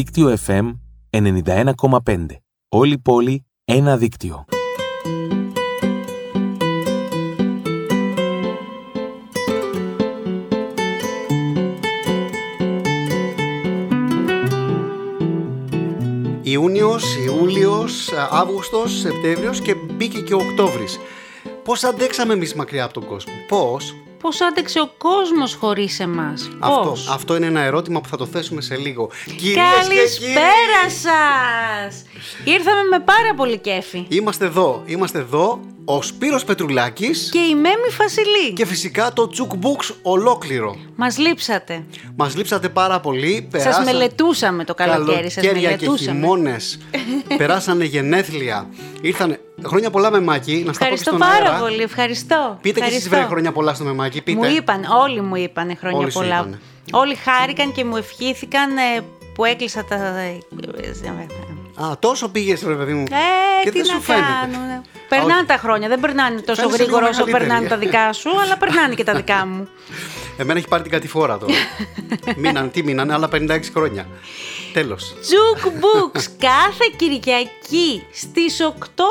Δίκτυο FM 91,5. Όλη πόλη, ένα δίκτυο. Ιούνιος, Ιούλιος, Αύγουστος, Σεπτέμβριος και μπήκε και ο Οκτώβρης. Πώς αντέξαμε εμείς μακριά από τον κόσμο; Πώς; Πώς άντεξε ο κόσμος χωρίς εμάς. Αυτό, Πώς; αυτό είναι ένα ερώτημα που θα το θέσουμε σε λίγο. Κυρίες και Καλησπέρα κύριοι, σας! Ήρθαμε με πάρα πολύ κέφι. Είμαστε εδώ, είμαστε εδώ, ο Σπύρος Πετρουλάκης Και η Μέμη Φασιλή. και φυσικά το Jukebox ολόκληρο. Μας λείψατε. Μας λείψατε πάρα πολύ. Σας μελετούσαμε το καλοκαίρι, σας Καλοκαίρια και μελετούσαμε. χειμώνες. Περάσανε γενέθλια. Ήρθανε χρόνια πολλά με Μάκη, να στα πω και Ευχαριστώ στον πάρα αέρα. πολύ, ευχαριστώ. Πείτε και εσείς Ευχαριστώ. βρε χρόνια πολλά στο Μεμάκη, πείτε. Μου είπαν, όλοι μου είπαν χρόνια Όλοι σου πολλά. είπανε. Όλοι χάρηκαν και μου ευχήθηκαν ε, που έκλεισα τα... ε, Α, τόσο πήγες ρε παιδί μου. Ε, και τι δεν να σου φαίνεται. κάνω. Περνάνε όχι. τα χρόνια, δεν περνάνε τόσο Φαίνεσαι λίγο γρήγορα όσο μεγαλύτερη. περνάνε τα δικά σου, αλλά περνάνε και τα δικά μου. Εμένα έχει πάρει την κατηφόρα τώρα. μείναν, τι μείνανε, άλλα 56 χρόνια. Τέλος. Jukebooks κάθε Κυριακή στις 8.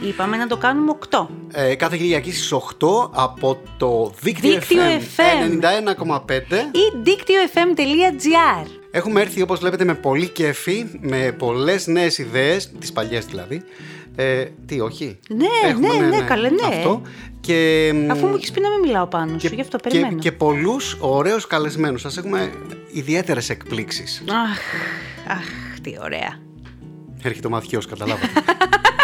Είπαμε να το κάνουμε 8. Ε, κάθε Κυριακή στις 8 από το δίκτυο, Δίκτυο FM. 91,5 Ή δίκτυο.fm.gr Έχουμε έρθει όπως βλέπετε με πολύ κέφι, με πολλές νέες ιδέες, τις παλιές δηλαδή. Ε, τι, όχι; Ναι, ναι, ναι, καλέ, ναι. Αυτό. Και, Αφού μου έχεις πει να μην μιλάω πάνω σου, γι' αυτό και, περιμένω. και πολλούς ωραίους καλεσμένους. Σας έχουμε ιδιαίτερες εκπλήξεις. Αχ, αχ, τι ωραία. Έρχεται ο Μαθιός, καταλάβατε.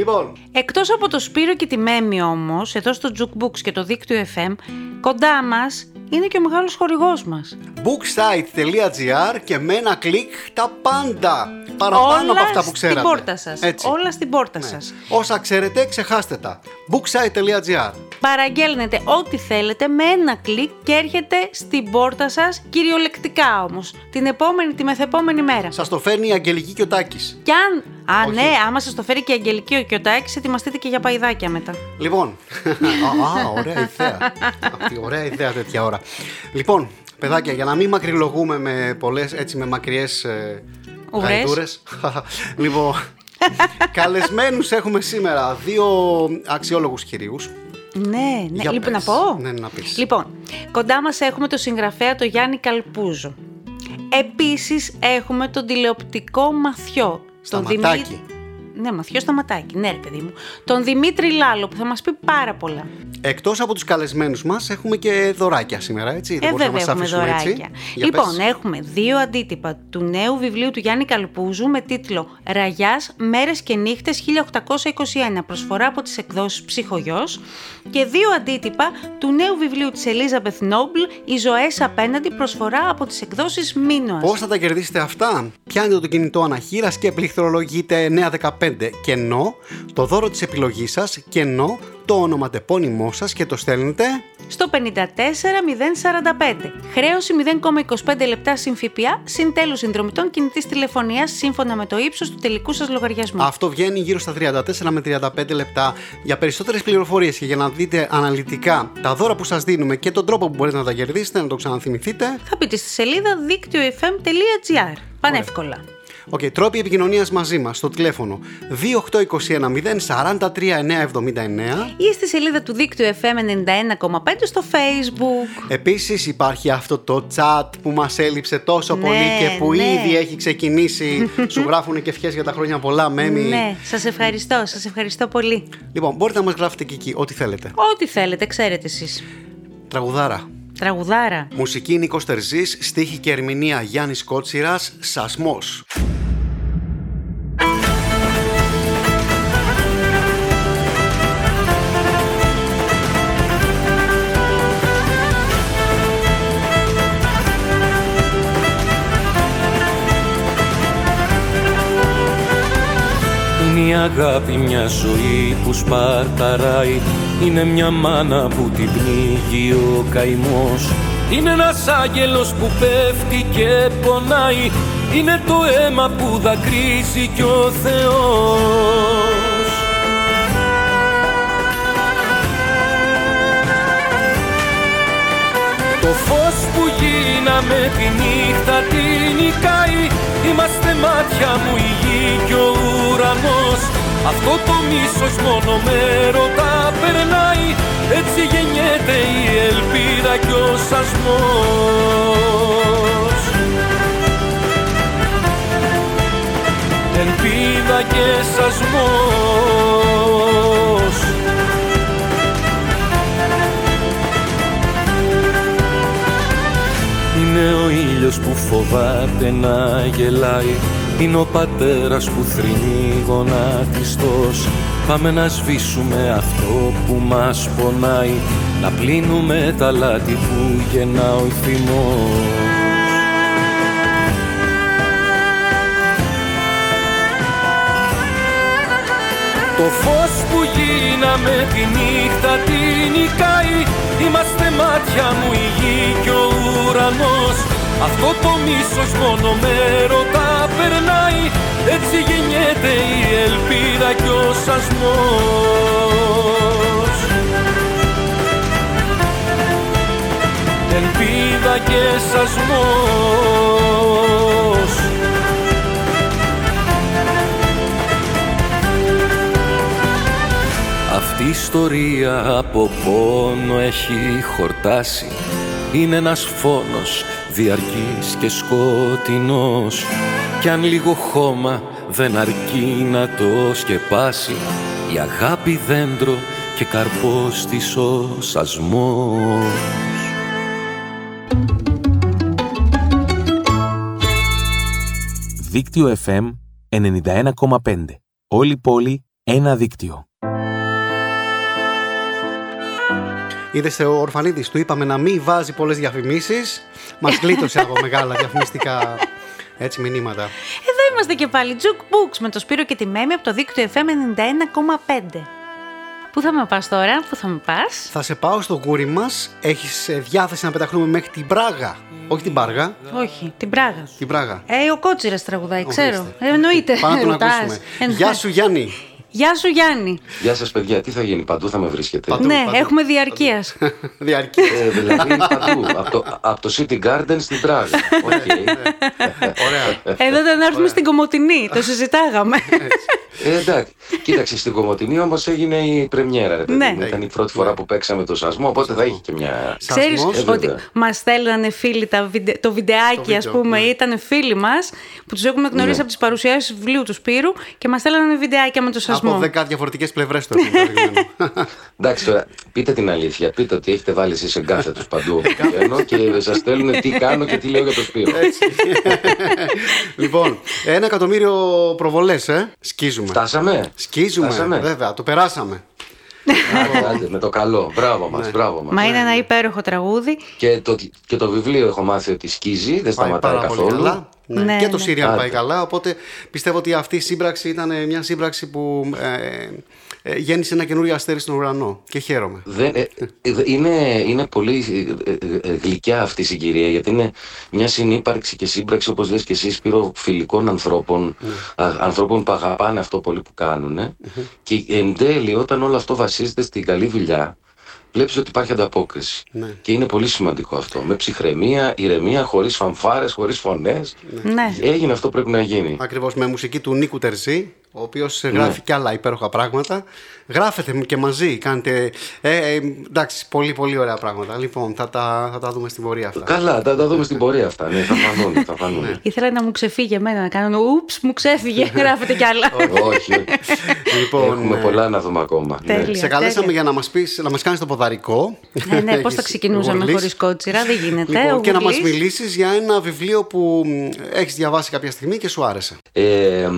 λοιπόν, Εκτός από το Σπύρο και τη Μέμη όμως, εδώ στο Jukebooks και το δίκτυο FM, κοντά μας είναι και ο μεγάλος χορηγός μας. booksite.gr και με ένα κλικ τα πάντα. Παραπάνω από αυτά που ξέρατε. στην πόρτα σας. Έτσι. Όλα στην πόρτα Ναι. σας. Όσα ξέρετε, ξεχάστε τα. booksite.gr Παραγγέλνετε ό,τι θέλετε με ένα κλικ και έρχεται στην πόρτα σας, κυριολεκτικά όμως, την επόμενη, τη μεθεπόμενη μέρα. Σας το φέρνει η Αγγελική Κιωτάκης. Κι αν, α Όχι. ναι, άμα σας το φέρει και η Αγγελική ο Κιωτάκης, ετοιμαστείτε και για παϊδάκια μετά. Λοιπόν, α, α, ωραία ιδέα. Αυτή, ωραία ιδέα τέτοια ώρα. Λοιπόν, παιδάκια, για να μην μακρυλογούμε με πολλές, έτσι με μακριές ε, Ουρές. γαϊδούρες. λοιπόν, καλεσμένους έχουμε σήμερα δύο αξιόλογους κυρίους. Ναι, ναι. Για λοιπόν, πες. να πω. Ναι, να πεις. Λοιπόν, κοντά μας έχουμε το συγγραφέα το Γιάννη Καλπούζο. Επίσης έχουμε τον τηλεοπτικό Μαθιό. τον Σταματάκη. Δημήτρη- Ναι, Μαθιό Σταματάκη, ναι ρε παιδί μου. Τον Δημήτρη Λάλο που θα μας πει πάρα πολλά. Εκτός από τους καλεσμένους μας έχουμε και δωράκια σήμερα, έτσι. Δεν Ε, μπορούμε να βέβαια μας έχουμε αφήσουμε δωράκια. έτσι. Για λοιπόν, πες. έχουμε δύο αντίτυπα του νέου βιβλίου του Γιάννη Καλπούζου με τίτλο «Ραγιάς, μέρες και νύχτες 1821» προσφορά από τις εκδόσεις Ψυχογιός και δύο αντίτυπα του νέου βιβλίου της Ελίζαμπεθ Νόμπλ «Οι ζωές απέναντι» προσφορά από τις εκδόσεις Μίνωας. Πώς θα τα κερδίσετε αυτά; Πιάνετε το κινητό αναχείρας και πληκτρολογείτε 915 κενό, το δώρο της επιλογής σας, κενό, το ονοματεπώνυμό σας και το στέλνετε Στο 54045. Χρέωση 0,25 λεπτά συν ΦΠΑ, συν τέλος συνδρομητών κινητής τηλεφωνίας σύμφωνα με το ύψος του τελικού σας λογαριασμού. Αυτό βγαίνει γύρω στα 34 με 35 λεπτά. Για περισσότερες πληροφορίες και για να δείτε αναλυτικά τα δώρα που σας δίνουμε και τον τρόπο που μπορείτε να τα κερδίσετε, να το ξαναθυμηθείτε. Θα μπείτε στη σελίδα δίκτυο.fm.gr. Πανεύκολα. Οκ, τρόποι επικοινωνίας μαζί μας στο τηλέφωνο 28210 043 979 Ή στη σελίδα του δίκτυου FM 91,5 στο Facebook. Επίσης υπάρχει αυτό το chat που μας έλειψε τόσο Ναι, πολύ και που ναι. ήδη έχει ξεκινήσει. Σου γράφουν και ευχές για τα χρόνια πολλά, Μέμη. Ναι, σας ευχαριστώ, σας ευχαριστώ πολύ. Λοιπόν, μπορείτε να μας γράφετε και εκεί ό,τι θέλετε. Ό,τι θέλετε, ξέρετε εσείς. Τραγουδάρα. Τραγουδάρα. Μουσική Νίκος Τερζής, στίχη και ερμηνεία Γιάννης Κότσιρας, Σασμός. Η αγάπη μια ζωή που σπαρταράει. Είναι μια μάνα που την πνίγει ο καημός. Είναι ένας άγγελος που πέφτει και πονάει. Είναι το αίμα που δακρύζει κι ο Θεός. Το φως που γίναμε τη νύχτα την νικάει Είμαστε μάτια μου η γη και ο ουρανός. Αυτό το μίσος μόνο με ρωτά περνάει. Έτσι γεννιέται η ελπίδα και ο σασμός. Ελπίδα και σασμός ο ήλιος που φοβάται να γελάει. Είναι ο πατέρας που θρυνεί γονατιστός Πάμε να σβήσουμε αυτό που μας πονάει. Να πλύνουμε τα λάτι που γεννά ο θυμός. Το φως που γίναμε τη νύχτα την νικάει. Είμαστε μάτια μου η γη και ο ουρανός Αυτό το μίσος μόνο με ρωτά περνάει. Έτσι γεννιέται η ελπίδα και ο σασμός. Ελπίδα και σασμός. Αυτή η ιστορία από πόνο έχει χορτάσει. Είναι ένας φόνος διαρκής και σκοτεινός Κι αν λίγο χώμα δεν αρκεί να το σκεπάσει Η αγάπη δέντρο και καρπός της ο σασμός Δίκτυο FM 91,5. Όλη πόλη, ένα δίκτυο. Είδες ο Ορφανίδης, του είπαμε να μην βάζει πολλές διαφημίσεις. Μας γλίτωσε από μεγάλα διαφημιστικά έτσι μηνύματα. Εδώ είμαστε και πάλι. Jukebooks με το Σπύρο και τη Μέμη από το δίκτυο FM 91,5. Πού θα με πας τώρα, πού θα με πας; Θα σε πάω στο γούρι μας. Έχεις διάθεση να πεταχτούμε μέχρι την Πράγα. Όχι την Πάργα, Όχι, την Πράγα. την Πράγα. Ε, ο Κότσιρας τραγουδάει, ξέρω. Ορίστε. Ε, εννοείται. Πάμε να τον Ρωτάς. ακούσουμε. Ε, Γεια σου Γιάννη. Γεια σου Γιάννη. Γεια σας παιδιά, τι θα γίνει, παντού θα με βρίσκετε; Παντού. ναι, παντού. έχουμε διαρκείας. Διαρκή. Ε, δηλαδή παντού, από το, από το City Garden στην Πράγα. Οκ. Ωραία. Εδώ ήταν να έρθουμε στην Κομωτινή, το συζητάγαμε. Ε, εντάξει, κοίταξε στην Κομωτινή όμως έγινε η πρεμιέρα. Ρε, παιδί Ναι. μου. Ήταν η πρώτη φορά που παίξαμε το σασμό, οπότε θα είχε και μια... Ξέρεις Σασμός. Ε, ότι βέβαια. μας στέλνανε φίλοι τα βιντε... το βιντεάκι, Το ας βίντεο, πούμε, ναι. ήταν φίλοι μας που τους έχουμε γνωρίσει Ναι. από τις παρουσιάσεις του βιβλίου του Σπύρου και μας στέλνανε βιντεάκια με το σασμό. Από δέκα διαφορετικές πλευρές το έχουμε περιγμένο. Εντάξει τώρα, πείτε την αλήθεια, πείτε ότι έχετε βάλει εσείς εγκάθετους παντού όπου πηγαίνω και σας στέλνουν τι κάνω και τι λέω για το Σπύρο. λοιπόν, ένα εκατομμύριο προβολές, ε. Σκίζουμε. Φτάσαμε; Σκίζουμε, Φτάσαμε; βέβαια, το περάσαμε. Άντε, άντε, με το καλό. Μπράβο μας, Ναι. μπράβο μας. Μα είναι ένα υπέροχο τραγούδι. Και το, και το βιβλίο έχω μάθει ότι σκίζει, δεν Πάει σταματάει πάρα πολύ καθόλου. καλά. Ναι. Ναι, και το ναι. Σύριαλ Άντε. πάει καλά. Οπότε πιστεύω ότι αυτή η σύμπραξη ήταν μια σύμπραξη που ε, ε, γέννησε ένα καινούριο αστέρι στον ουρανό. Και χαίρομαι. Δεν, ε, ε, είναι, είναι πολύ ε, ε, ε, γλυκιά αυτή η συγκυρία γιατί είναι μια συνύπαρξη και σύμπραξη όπως λες και εσύ Σπύρο φιλικών ανθρώπων α, ανθρώπων που αγαπάνε αυτό πολύ που κάνουν και εν τέλει όταν όλο αυτό βασίζεται στην καλή δουλειά βλέπεις ότι υπάρχει ανταπόκριση. Ναι. και είναι πολύ σημαντικό αυτό. Με ψυχραιμία, ηρεμία, χωρίς φανφάρες, χωρίς φωνές. Ναι. έγινε αυτό που πρέπει να γίνει. Ακριβώς με μουσική του Νίκου Τερζή, ο οποίος γράφει και άλλα υπέροχα πράγματα. Γράφετε και μαζί, κάνετε. Ε, ε, εντάξει, πολύ πολύ ωραία πράγματα. Λοιπόν, θα τα, θα τα δούμε στην πορεία αυτά. Καλά, θα τα δούμε στην πορεία αυτά. Ναι, θα φανούν. Θα φανούν. Ήθελα να μου ξεφύγει εμένα, να κάνω ούψ, μου ξέφυγε. Γράφετε κι άλλα. όχι, όχι. Λοιπόν, Έχουμε ε, πολλά να δούμε ακόμα. Ναι. Τέλεια. Σε καλέσαμε τέλεια. για να μας πεις, να μας κάνεις το ποδαρικό. Ναι, ναι, πώς Έχεις θα ξεκινούσαμε γουρλής. χωρίς κότσιρα, δεν γίνεται. Λοιπόν, Ο και να μας Γουρλής. μιλήσεις για ένα βιβλίο που μ, έχεις διαβάσει κάποια στιγμή και σου άρεσε. Ε,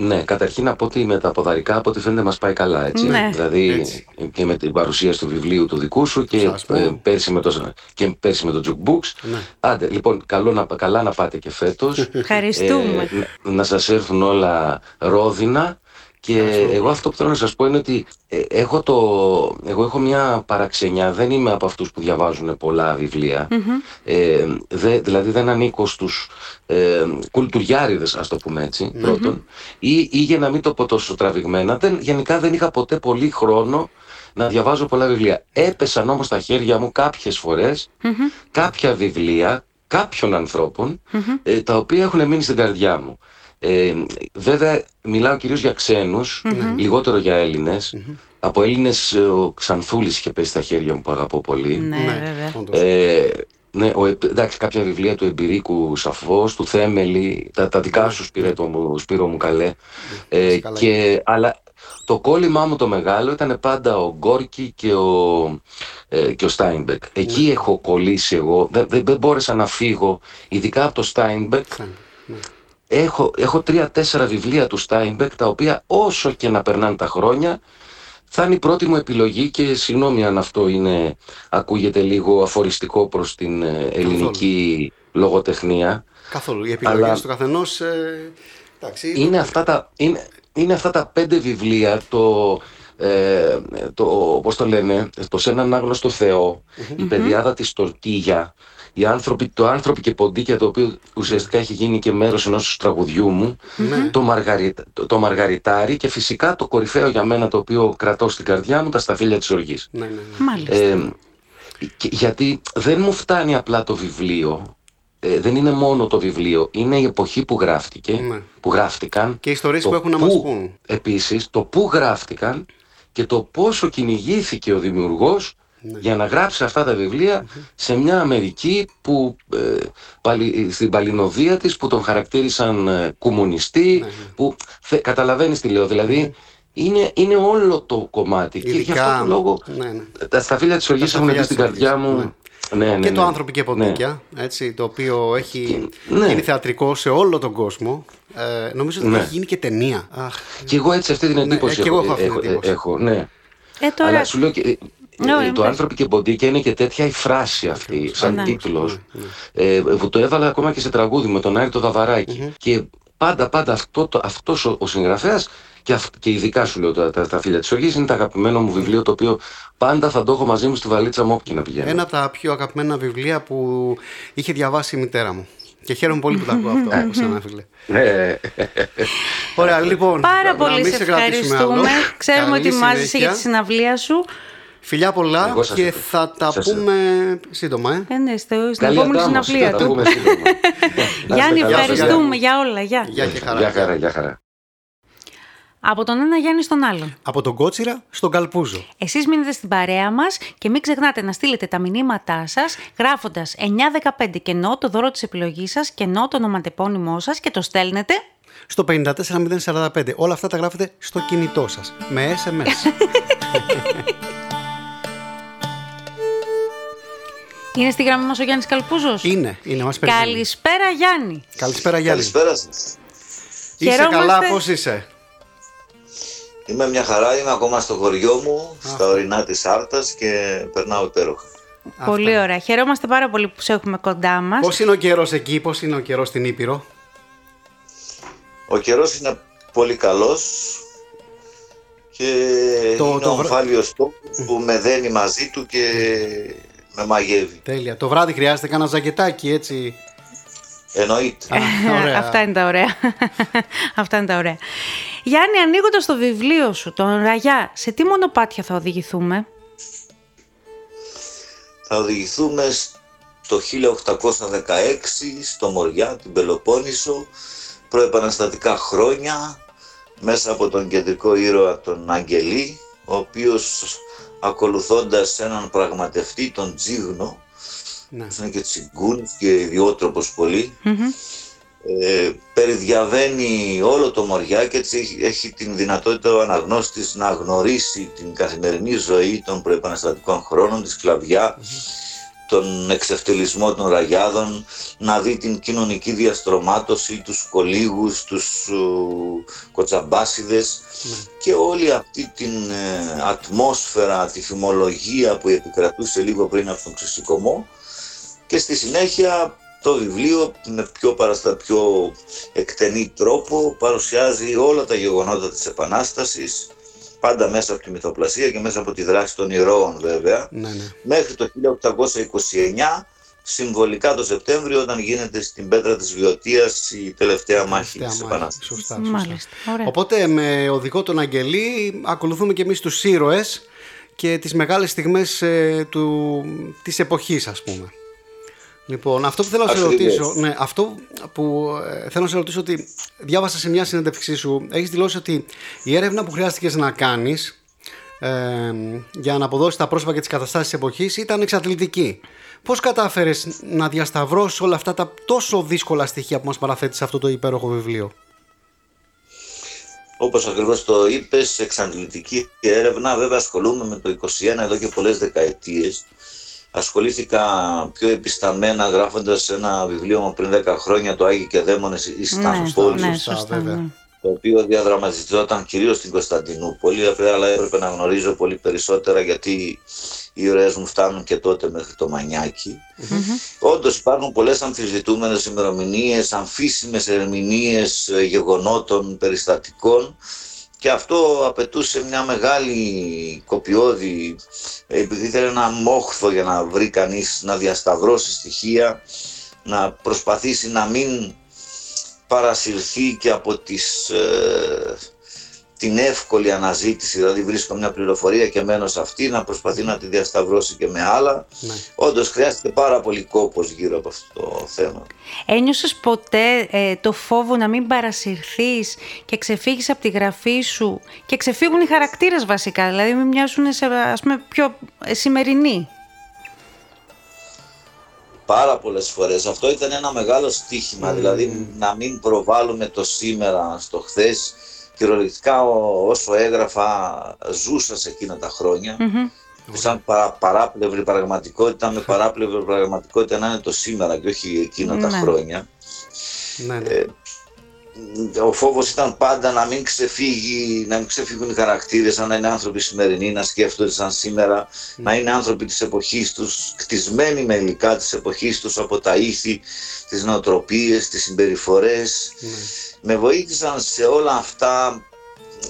ναι, καταρχήν να πω ότι με τα ποδαρικά από ό,τι φαίνεται μας πάει καλά, έτσι. Ναι. Δηλαδή Έτσι. και με την παρουσίαση του βιβλίου του δικού σου και, Σας πω. ε, πέρσι, με το, και πέρσι με το Jukebooks. Ναι. Άντε, λοιπόν, καλό να, καλά να πάτε και φέτος. Ευχαριστούμε. Ε, να, να σας έρθουν όλα ρόδινα και εγώ αυτό που θέλω να σας πω είναι ότι ε, έχω, το, εγώ έχω μια παραξενιά, δεν είμαι από αυτούς που διαβάζουν πολλά βιβλία. Ε, δε, δηλαδή δεν ανήκω στους ε, κουλτουριάριδες, ας το πούμε έτσι, πρώτον. Ή, ή για να μην το πω τόσο τραβηγμένα, δεν, γενικά δεν είχα ποτέ πολύ χρόνο να διαβάζω πολλά βιβλία. Έπεσαν όμως στα χέρια μου κάποιες φορές κάποια βιβλία κάποιων ανθρώπων, ε, τα οποία έχουν μείνει στην καρδιά μου. Ε, βέβαια μιλάω κυρίως για ξενους λιγότερο για Έλληνες. Από Έλληνες ε, ο Ξανθούλης είχε πέσει στα χέρια μου που αγαπώ πολύ. Ναι, βέβαια. όντως. Ε, ναι, ο, Επ- εντάξει, κάποια βιβλία του Εμπειρίκου σαφώς, του Θέμελη, τα, τα δικά σου Σπυρέτο μου, Σπύρο μου καλέ. Ε, είσαι καλά. και, αλλά το κόλλημά μου το μεγάλο ήταν πάντα ο Γκόρκι και ο, ε, και ο Στάινμπεκ. Εκεί Ναι. έχω κολλήσει εγώ, δεν, δεν, δεν μπόρεσα να φύγω, ειδικά από το Στάινμπεκ. Ναι. Έχω, έχω τρία-τέσσερα βιβλία του Στάινμπεκ, τα οποία όσο και να περνάνε τα χρόνια, θα είναι η πρώτη μου επιλογή και συγγνώμη αν αυτό είναι, ακούγεται λίγο αφοριστικό προς την ε, ελληνική λογοτεχνία. Καθόλου. Οι επιλογές Αλλά- του καθενός... Ε, εντάξει, Είναι αυτά τα, είναι, είναι αυτά τα πέντε βιβλία, το, ε, το, πώς το λένε, το «Σ' έναν άγνωστο Θεό», η παιδιάδα της Τορτίγια, οι άνθρωποι, το άνθρωποι και ποντίκια το οποίο ουσιαστικά έχει γίνει και μέρος ενός τραγουδιού μου, το, Μαργαριτα, το, το Μαργαριτάρι και φυσικά το κορυφαίο για μένα το οποίο κρατώ στην καρδιά μου, τα σταφύλια της οργής. Ναι, ναι, ναι. Μάλιστα. Ε, και- γιατί δεν μου φτάνει απλά το βιβλίο. Ε, δεν είναι μόνο το βιβλίο. Είναι η εποχή που γράφτηκε, Ναι. που γράφτηκαν. Και οι ιστορίες το που έχουν να μας πούν. Επίσης, το πού γράφτηκαν και το πόσο κυνηγήθηκε ο δημιουργός Ναι. για να γράψει αυτά τα βιβλια σε μια Αμερική που ε, παλι- στην παλινοδία της που τον χαρακτήρισαν ε, κομμουνιστή Ναι, που θε, καταλαβαίνεις τι λέω δηλαδή είναι, είναι όλο το κομμάτι και γι' αυτό το λόγο ναι, ναι. τα σταφύλια της οργής Τα έχουν μπει σταφύλια στην της καρδιά οργής, μου. Ναι, ναι, και το ναι. άνθρωποι και ποντίκια, έτσι, το οποίο έχει ναι. γίνει θεατρικό σε όλο τον κόσμο. Ε, νομίζω ότι Ναι. έχει γίνει και ταινία. Αχ, Και εγώ έτσι αυτή την εντύπωση ε, και εγώ έχω αυτή την έχω, εντύπωση. έχω, ναι. Ε, τώρα, Αλλά σου λέω και, ε, Ναι, ε, ναι, το πες. άνθρωποι και ποντίκια είναι και τέτοια η φράση αυτή, σαν Ναι. τίτλος, ε, που το έβαλα ακόμα και σε τραγούδι με τον Άρη το δαβαρακη Και πάντα, πάντα αυτό, το, αυτός ο, ο συγγραφέας και, αυ- και ειδικά σου λέω τα, τα, τα φίλια της οργής είναι το αγαπημένο μου βιβλίο το οποίο πάντα θα το έχω μαζί μου στη βαλίτσα μου όπου και να πηγαίνω. ένα από τα πιο αγαπημένα βιβλία που είχε διαβάσει η μητέρα μου. Και χαίρομαι πολύ που τα ακούω αυτό από σένα, φίλε. Ε, Ωραία, λοιπόν. πάρα να πολύ μην σε κρατήσουμε ευχαριστούμε. άλλο. Ξέρουμε Καλή ότι ετοιμάζεσαι συνέχεια. για τη συναυλία σου. Φιλιά πολλά Εγώ σας και ευχαριστώ. θα τα Σας πούμε σύντομα, ε. Ε, ναι, στο- στην καλή επόμενη αντάμωση, συναυλία θα τα του. πούμε σύντομα. Να είστε Γιάννη, καλά, ευχαριστούμε για όλα. Γεια. Γεια και χαρά. Γεια χαρά, γεια χαρά. Από τον ένα Γιάννη στον άλλον. Από τον Κότσιρα στον Καλπούζο. Εσείς μείνετε στην παρέα μας και μην ξεχνάτε να στείλετε τα μηνύματά σας γράφοντας 915 κενό το δώρο της επιλογής σας, κενό το ονοματεπώνυμό σας και το στέλνετε Στο 54045. Όλα αυτά τα γράφετε στο κινητό σας. Με SMS. Είναι στη γραμμή μας ο Γιάννης Καλπούζος; είναι, είναι, μας περιμένει. Καλησπέρα Γιάννη. Καλησπέρα Γιάννη. Καλησπέρα σας. Είσαι Χαιρόμαστε. καλά, πώς είσαι; Είμαι μια χαρά, είμαι ακόμα στο χωριό μου, στα ορεινά της Άρτας και περνάω υπέροχα. Πολύ ωραία. Χαιρόμαστε πάρα πολύ που σε έχουμε κοντά μας. Πώς είναι ο καιρός εκεί, πώς είναι ο καιρός στην Ήπειρο; Ο καιρός είναι πολύ καλός και Το- είναι το ο βρε- ομφάλιος τόπος που με δένει μαζί του και με μαγεύει. Τέλεια. Το βράδυ χρειάζεται κανένα ζακετάκι έτσι. Εννοείται. Α, ωραία. Αυτά είναι τα ωραία. Αυτά είναι τα ωραία. Γιάννη, ανοίγοντας το βιβλίο σου, τον Ραγιά, σε τι μονοπάτια θα οδηγηθούμε; Θα οδηγηθούμε στο 1816 στο Μοριά, την Πελοπόννησο, προεπαναστατικά χρόνια, μέσα από τον κεντρικό ήρωα τον Αγγελή, ο οποίος ακολουθώντας έναν πραγματευτή, τον Τζίγνο, Ναι. που είναι και τσιγκούνης και ιδιότροπος πολύ, ε, περιδιαβαίνει όλο το Μοριά και έτσι έχει, έχει την δυνατότητα ο αναγνώστης να γνωρίσει την καθημερινή ζωή των προεπαναστατικών χρόνων, της σκλαβιά, τον εξευτελισμό των ραγιάδων, να δει την κοινωνική διαστρωμάτωση, τους κολίγους, τους ου, κοτσαμπάσιδες και όλη αυτή την ε, ατμόσφαιρα, τη φημολογία που επικρατούσε λίγο πριν από τον ξεσηκωμό και στη συνέχεια το βιβλίο με πιο παραστα πιο εκτενή τρόπο παρουσιάζει όλα τα γεγονότα της Επανάστασης πάντα μέσα από τη μυθοπλασία και μέσα από τη δράση των ηρώων βέβαια Ναι, ναι. μέχρι το 1829 συμβολικά το Σεπτέμβριο όταν γίνεται στην πέτρα της Βιωτίας η τελευταία μάχη Τελευταία της μάχη. Επανάστασης. Σωστά, σωστά. Μάλιστα. Ωραία. Οπότε με οδηγό τον Αγγελή ακολουθούμε και εμείς τους ήρωες και τις μεγάλες στιγμές ε, του, της εποχής ας πούμε. Λοιπόν, αυτό που θέλω να σε ρωτήσω, ναι, αυτό που ε, θέλω να σε ρωτήσω ότι διάβασα σε μια συνέντευξή σου, έχεις δηλώσει ότι η έρευνα που χρειάστηκες να κάνεις ε, για να αποδώσεις τα πρόσωπα και τις καταστάσεις της εποχής ήταν εξατλητική. Πώς κατάφερες να διασταυρώσεις όλα αυτά τα τόσο δύσκολα στοιχεία που μας παραθέτεις σε αυτό το υπέροχο βιβλίο; Όπως ακριβώς το είπες, εξαντλητική έρευνα, βέβαια ασχολούμαι με το 21 εδώ και πολλές δεκαετίες. Ασχολήθηκα πιο επισταμένα γράφοντας ένα βιβλίο μου πριν 10 χρόνια, το Άγιο και Δαίμονες Ιστανπόλης. Ναι, ναι, σωστά, ναι το οποίο διαδραματιζόταν κυρίως στην Κωνσταντινούπολη, αλλά έπρεπε να γνωρίζω πολύ περισσότερα γιατί οι ωραίες μου φτάνουν και τότε μέχρι το Μανιάκι. Mm-hmm. Όντως υπάρχουν πολλές αμφισβητούμενες ημερομηνίες, αμφίσιμες ερμηνείες ε, γεγονότων, περιστατικών και αυτό απαιτούσε μια μεγάλη κοπιώδη, επειδή ήθελε ένα μόχθο για να βρει κανείς να διασταυρώσει στοιχεία, να προσπαθήσει να μην παρασυρθεί και από τις, ε, την εύκολη αναζήτηση, δηλαδή βρίσκω μια πληροφορία και μένω σε αυτή, να προσπαθεί να τη διασταυρώσει και με άλλα. Ναι. Όντως χρειάζεται πάρα πολύ κόπος γύρω από αυτό το θέμα. Ένιωσες ποτέ ε, το φόβο να μην παρασυρθείς και ξεφύγεις από τη γραφή σου; Και ξεφύγουν οι χαρακτήρες βασικά, δηλαδή μην μοιάζουν σε, ας πούμε, πιο ε, σημερινοί πάρα πολλές φορές. Αυτό ήταν ένα μεγάλο στίχημα, δηλαδή να μην προβάλλουμε το σήμερα στο χθες. Κυριολεκτικά όσο έγραφα ζούσα σε εκείνα τα χρόνια. Σαν παρά, παράπλευρη πραγματικότητα με παράπλευρη πραγματικότητα να είναι το σήμερα και όχι εκείνα τα ναι. χρόνια. Ναι, ναι. Ε, ο φόβος ήταν πάντα να μην ξεφύγει, να μην ξεφύγουν οι χαρακτήρες, να είναι άνθρωποι σημερινοί, να σκέφτονται σαν σήμερα, να είναι άνθρωποι της εποχής τους, κτισμένοι με υλικά της εποχής τους από τα ήθη, τις νοοτροπίες, τις συμπεριφορές. Ναι. Με βοήθησαν σε όλα αυτά,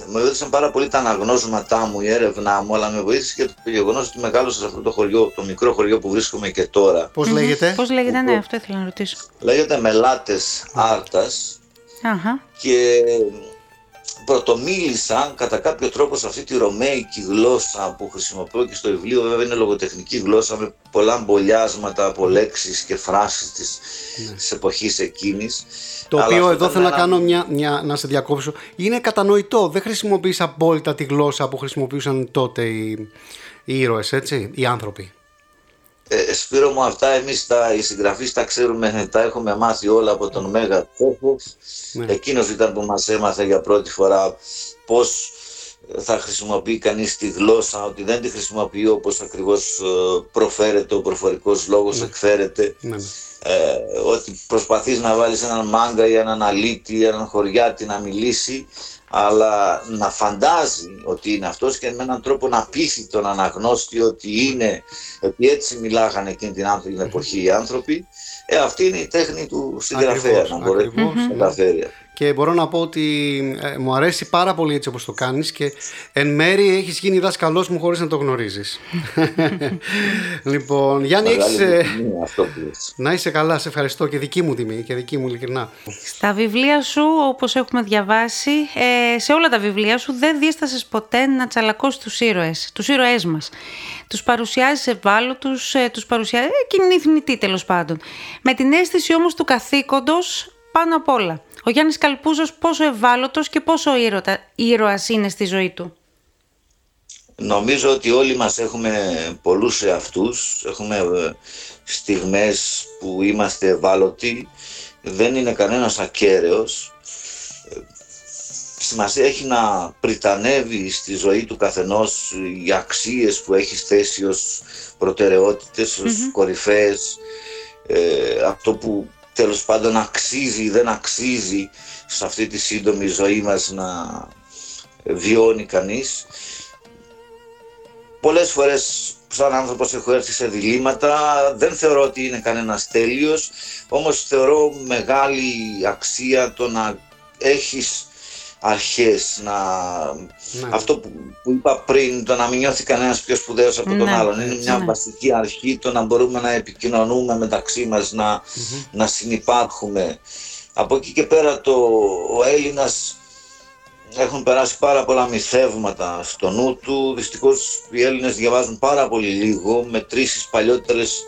με βοήθησαν πάρα πολύ τα αναγνώσματά μου, η έρευνά μου, αλλά με βοήθησε και το γεγονός ότι μεγάλωσα σε αυτό το χωριό, το μικρό χωριό που βρίσκομαι και τώρα. Πώς λέγεται, Πώς λέγεται, ναι, αυτό ήθελα να ρωτήσω. Λέγεται Μελάτες Άρτας και πρωτομίλησα κατά κάποιο τρόπο σε αυτή τη ρωμαϊκή γλώσσα που χρησιμοποιώ και στο βιβλίο βέβαια είναι λογοτεχνική γλώσσα με πολλά μπολιάσματα από λέξεις και φράσεις της, ναι. της εποχής εκείνης. Το οποίο εδώ θέλω να κάνω μια, μια, να σε διακόψω. Είναι κατανοητό, δεν χρησιμοποιείς απόλυτα τη γλώσσα που χρησιμοποιούσαν τότε οι, οι ήρωες, έτσι, οι άνθρωποι. Ε, Σπύρο μου αυτά εμείς τα, οι συγγραφείς τα ξέρουμε, τα έχουμε μάθει όλα από τον Μέγα Τσέχοφ. Ναι. Εκείνος ήταν που μας έμαθε για πρώτη φορά πώς θα χρησιμοποιεί κανείς τη γλώσσα, ότι δεν τη χρησιμοποιεί όπως ακριβώς ε, προφέρεται, ο προφορικός λόγος ναι. εκφέρεται. Ναι. Ε, ότι προσπαθείς να βάλεις έναν μάγκα ή έναν αλήτη ή έναν χωριάτη να μιλήσει αλλά να φαντάζει ότι είναι αυτός και με έναν τρόπο να πείθει τον αναγνώστη ότι είναι, ότι έτσι μιλάγανε εκείνη την, την εποχή οι άνθρωποι, ε, αυτή είναι η τέχνη του συγγραφέα, να μπορεί να καταφέρει και μπορώ να πω ότι ε, μου αρέσει πάρα πολύ έτσι όπως το κάνεις και εν μέρει έχεις γίνει δάσκαλός μου χωρίς να το γνωρίζεις. λοιπόν, Γιάννη έχεις... Ε, να είσαι καλά, σε ευχαριστώ και δική μου τιμή και δική μου ειλικρινά. Στα βιβλία σου, όπως έχουμε διαβάσει, ε, σε όλα τα βιβλία σου δεν δίστασες ποτέ να τσαλακώσεις τους ήρωες, τους ήρωές μας. Τους παρουσιάζεις ευάλωτους, τους παρουσιάζεις κινηθνητοί τέλος πάντων. Με την αίσθηση όμως του καθήκοντος πάνω απ' όλα. Ο Γιάννης Καλπούζος πόσο ευάλωτος και πόσο ήρωτα, ήρωας είναι στη ζωή του; Νομίζω ότι όλοι μας έχουμε πολλούς εαυτούς, έχουμε ε, στιγμές που είμαστε ευάλωτοι, δεν είναι κανένας ακέραιος. Ε, σημασία έχει να πριτανεύει στη ζωή του καθενός οι αξίες που έχει θέσει ως προτεραιότητες, ως mm κορυφαίες, ε, αυτό που τέλος πάντων αξίζει ή δεν αξίζει σε αυτή τη σύντομη ζωή μας να βιώνει κανείς. Πολλές φορές σαν άνθρωπος έχω έρθει σε διλήμματα, δεν θεωρώ ότι είναι κανένας τέλειος, όμως θεωρώ μεγάλη αξία το να έχεις αρχές, να... Ναι. αυτό που, είπα πριν, το να μην νιώθει κανένας πιο σπουδαίος από τον ναι, άλλον. Είναι μια ναι. βασική αρχή το να μπορούμε να επικοινωνούμε μεταξύ μας, να, mm να συνεπάρχουμε. Από εκεί και πέρα το, ο Έλληνας έχουν περάσει πάρα πολλά μυθεύματα στο νου του. Δυστυχώς οι Έλληνες διαβάζουν πάρα πολύ λίγο. Μετρήσεις παλιότερες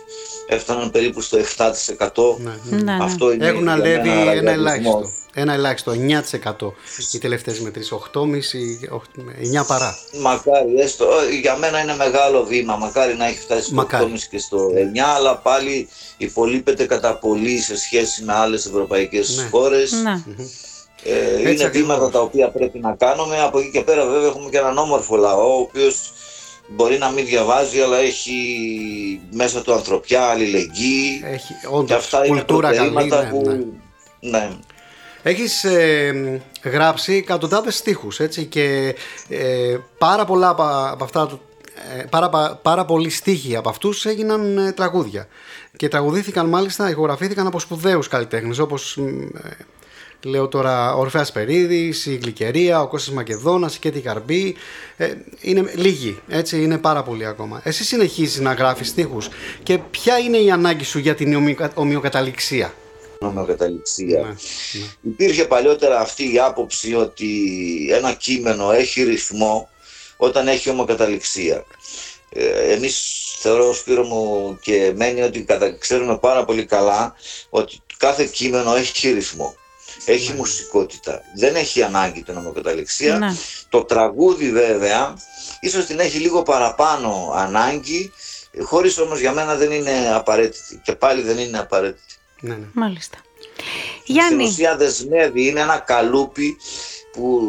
έφταναν περίπου στο 7%. Ναι. Ναι, ναι. Αυτό είναι Έχουν για ανέβει μένα ένα ραδιαλισμός. ελάχιστο. Ένα ελάχιστο, 9% οι τελευταίες μετρήσεις, 8,5, 9 παρά. Μακάρι, έστω, ε, για μένα είναι μεγάλο βήμα. Μακάρι να έχει φτάσει στο Μακάρι. 8,5 και στο 9, αλλά πάλι υπολείπεται κατά πολύ σε σχέση με άλλες ευρωπαϊκές Ναι. χώρες. Ναι. Ε, είναι ακριβώς. βήματα τα οποία πρέπει να κάνουμε. Από εκεί και πέρα βέβαια έχουμε και έναν όμορφο λαό, ο οποίος μπορεί να μην διαβάζει, αλλά έχει μέσα του ανθρωπιά, αλληλεγγύη. Έχει και όντως αυτά είναι κουλτούρα καλή. προτερήματα Ναι, που... ναι. ναι. Έχεις ε, γράψει εκατοντάδες στίχους έτσι και ε, πάρα πολλά από, από αυτά ε, πάρα, πα- πάρα πολλοί στίχοι από αυτούς έγιναν ε, τραγούδια και τραγουδήθηκαν μάλιστα, ηχογραφήθηκαν από σπουδαίους καλλιτέχνες όπως μ, ε, λέω τώρα ο Ορφέας Περίδης, η Γλυκερία, ο Κώστας Μακεδόνας, η Κέτη Καρμπή ε, είναι λίγοι, έτσι είναι πάρα πολλοί ακόμα εσύ συνεχίζεις να γράφεις στίχους και ποια είναι η ανάγκη σου για την ομοιοκα- ομοιοκαταληξία; Νομοκαταληξία. Ναι, ναι. Υπήρχε παλιότερα αυτή η άποψη ότι ένα κείμενο έχει ρυθμό όταν έχει ομοκαταληξία. Ε, εμείς θεωρώ Σπύρο μου και μένει ότι κατα... ξέρουμε πάρα πολύ καλά ότι κάθε κείμενο έχει ρυθμό. Έχει Ναι. μουσικότητα. Δεν έχει ανάγκη την ομοκαταληξία. Ναι. Το τραγούδι βέβαια ίσως την έχει λίγο παραπάνω ανάγκη χωρίς όμως για μένα δεν είναι απαραίτητη. Και πάλι δεν είναι απαραίτητη. ναι, ναι. Μάλιστα. Στην Γιάννη, ουσία δεσμεύει, είναι ένα καλούπι που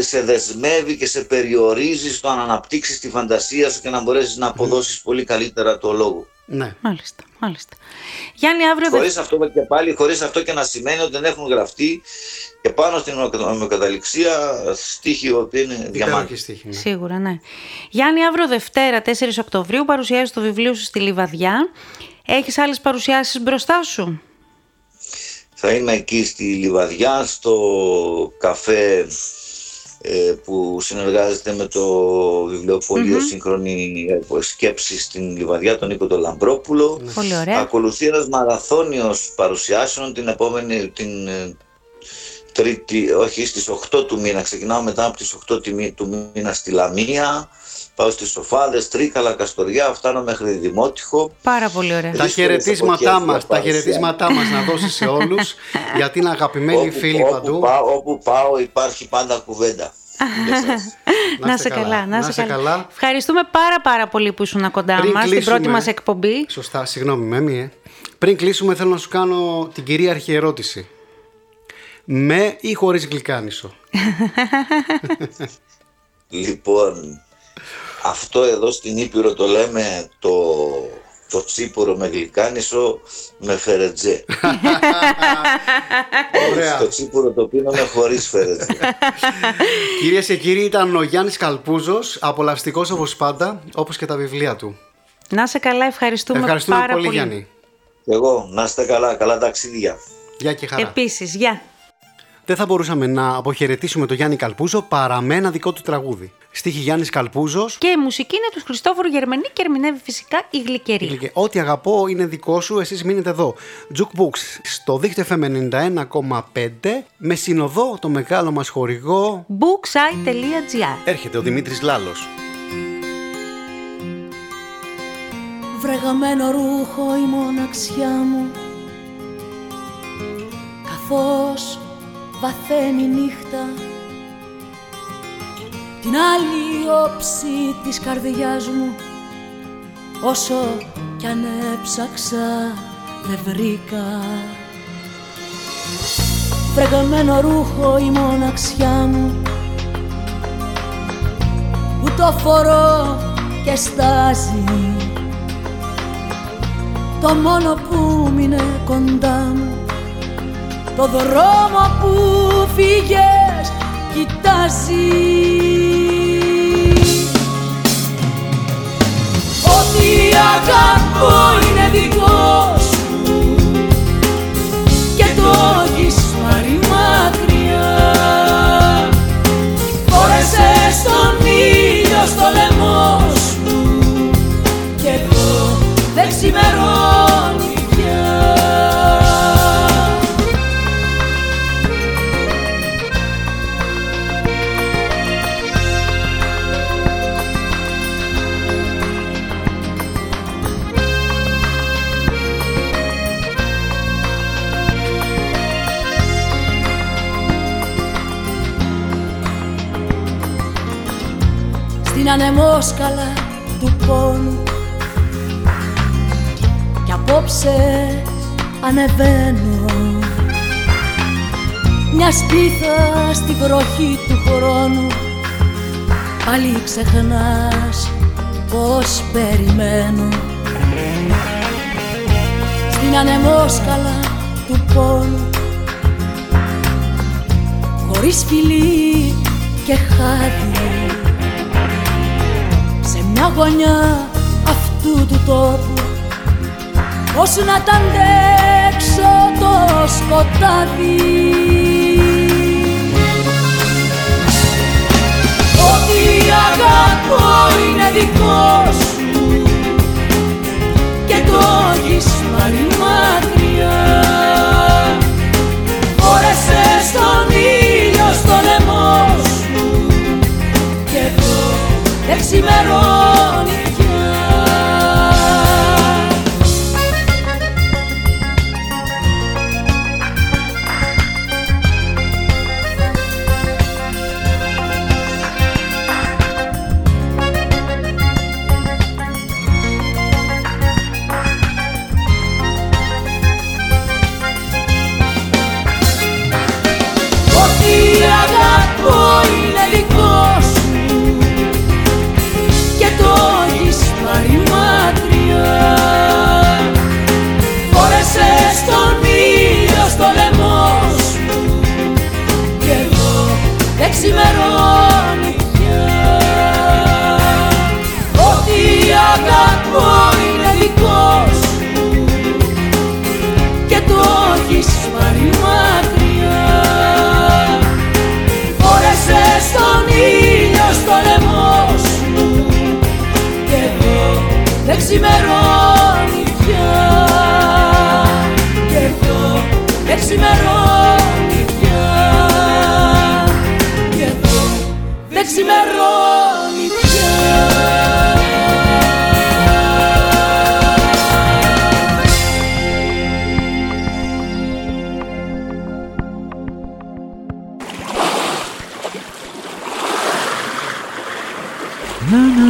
σε δεσμεύει και σε περιορίζει στο να αναπτύξεις τη φαντασία σου και να μπορέσεις να αποδώσεις πολύ καλύτερα το λόγο. Ναι. μάλιστα, μάλιστα. Γιάννη, αύριο Χωρίς αυτό και πάλι, χωρίς αυτό και να σημαίνει ότι δεν έχουν γραφτεί και πάνω στην ομοιοκαταληξία στίχοι οι οποίοι είναι Υπέροχη διαμάντι. στίχη, ναι. Σίγουρα, ναι. Γιάννη, αύριο Δευτέρα, 4 Οκτωβρίου, παρουσιάζεις το βιβλίο σου στη Λιβαδιά. Έχεις άλλες παρουσιάσεις μπροστά σου; Θα είμαι εκεί στη Λιβαδιά, στο καφέ ε, που συνεργάζεται με το βιβλιοπωλείο Σύγχρονη Σκέψη στην Λιβαδιά, τον Νίκο τον Λαμπρόπουλο. Πολύ ωραία. Ακολουθεί ένας μαραθώνιος παρουσιάσεων την επόμενη, την ε, τρίτη, όχι στις 8 του μήνα, ξεκινάω μετά από τις 8 του μή- του μήνα στη Λαμία, πάω στις Σοφάδες, Τρίκαλα, Καστοριά, φτάνω μέχρι Δημότυχο. Πάρα πολύ ωραία. Τα Δύσκολες χαιρετίσματά εποχές μας, για τα παρουσία. χαιρετίσματά μας να δώσεις σε όλους γιατί είναι αγαπημένοι όπου, φίλοι όπου παντού. Πάω, όπου πάω υπάρχει πάντα κουβέντα. Για σας. Να σε καλά, να σε καλά. Ευχαριστούμε πάρα πάρα πολύ που ήσουν κοντά Πριν μας στην κλείσουμε- πρώτη μας εκπομπή. Σωστά, συγγνώμη Μέμη, ε. Πριν κλείσουμε θέλω να σου κάνω την κυρίαρχη ερώτηση. Με ή χωρίς γλυκάνισο; Λοιπόν, αυτό εδώ στην Ήπειρο το λέμε το, το τσίπουρο με γλυκάνισο με φερετζέ. Ωραία. το τσίπουρο το πίνουμε χωρίς φερετζέ. Κυρίες και κύριοι ήταν ο Γιάννης Καλπούζος, απολαυστικός όπως πάντα, όπως και τα βιβλία του. Να σε καλά, ευχαριστούμε, Ευχαριστούμε πάρα πολύ, πολύ. Γιάννη. Και εγώ, να είστε καλά, καλά ταξίδια. Γεια και χαρά. Επίσης, γεια. Δεν θα μπορούσαμε να αποχαιρετήσουμε τον Γιάννη Καλπούζο παρά με ένα δικό του τραγούδι. Στίχη Γιάννης Καλπούζος. Και η μουσική είναι του Χριστόφορου Γερμανή και ερμηνεύει φυσικά η Γλυκερία. Και Ό,τι αγαπώ είναι δικό σου, εσείς μείνετε εδώ. Jukebox στο δίκτυο FM 91,5 με συνοδό το μεγάλο μας χορηγό booksite.gr έρχεται ο Δημήτρης Λάλος. βρεγαμένο ρούχο η μοναξιά μου καθώς βαθαίνει η νύχτα. Την άλλη όψη της καρδιάς μου όσο κι αν έψαξα δεν βρήκα. Βρεγαμένο ρούχο η μοναξιά μου που το φορώ και στάζει. Το μόνο που μείνε κοντά μου το δρόμο που φύγες κοιτάζει. Ό,τι αγαπώ είναι δικό στην ανεμόσκαλα του πόνου. Κι απόψε ανεβαίνω. Μια σπίθα στη βροχή του χρόνου. Πάλι ξεχνάς πως περιμένω. Στην ανεμόσκαλα του πόνου. Χωρίς φιλί και χάδι σε μια γωνιά αυτού του τόπου. Πώς να τα αντέξω το σκοτάδι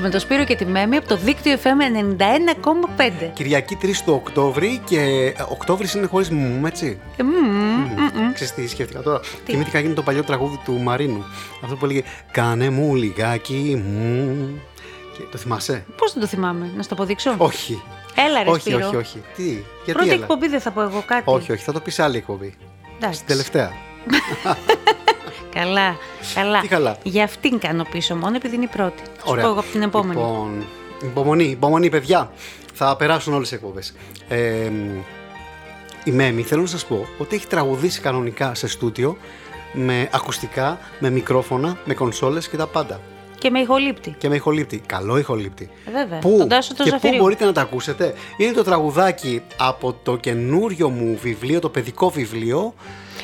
Με το Σπύρο και τη Μέμη από το δίκτυο FM 91,5. Κυριακή 3 του Οκτώβρη και ε, Οκτώβρης είναι χωρίς μου, έτσι. Ε, Ξέρεις τι σκέφτηκα τώρα; Θυμήθηκα γίνει το παλιό τραγούδι του Μαρίνου. Αυτό που έλεγε Κάνε μου λιγάκι μου. Και το θυμάσαι; Πώς δεν το θυμάμαι, να σου το αποδείξω; Όχι. Έλα, ρε, όχι, Σπύρο. όχι, όχι. Τι, γιατί Πρώτη έλα; εκπομπή δεν θα πω εγώ κάτι. Όχι, όχι, θα το πεις σε άλλη εκπομπή. Εντάξει. Στην τελευταία. Καλά, καλά. Τι καλά. Για αυτήν κάνω πίσω μόνο επειδή είναι η πρώτη. Σου Ωραία. πω εγώ από την επόμενη. Λοιπόν, υπομονή, υπομονή, παιδιά. Θα περάσουν όλες οι εκπομπές. Ε, η Μέμη, θέλω να σας πω ότι έχει τραγουδήσει κανονικά σε στούντιο με ακουστικά, με μικρόφωνα, με κονσόλες και τα πάντα. Και με ηχολήπτη. Και με ηχολήπτη. Καλό ηχολήπτη. Ε, Βέβαια. Πού Τον Τάσο τον και πού Ζαφυρίου. μπορείτε να τα ακούσετε. Είναι το τραγουδάκι από το καινούριο μου βιβλίο, το παιδικό βιβλίο.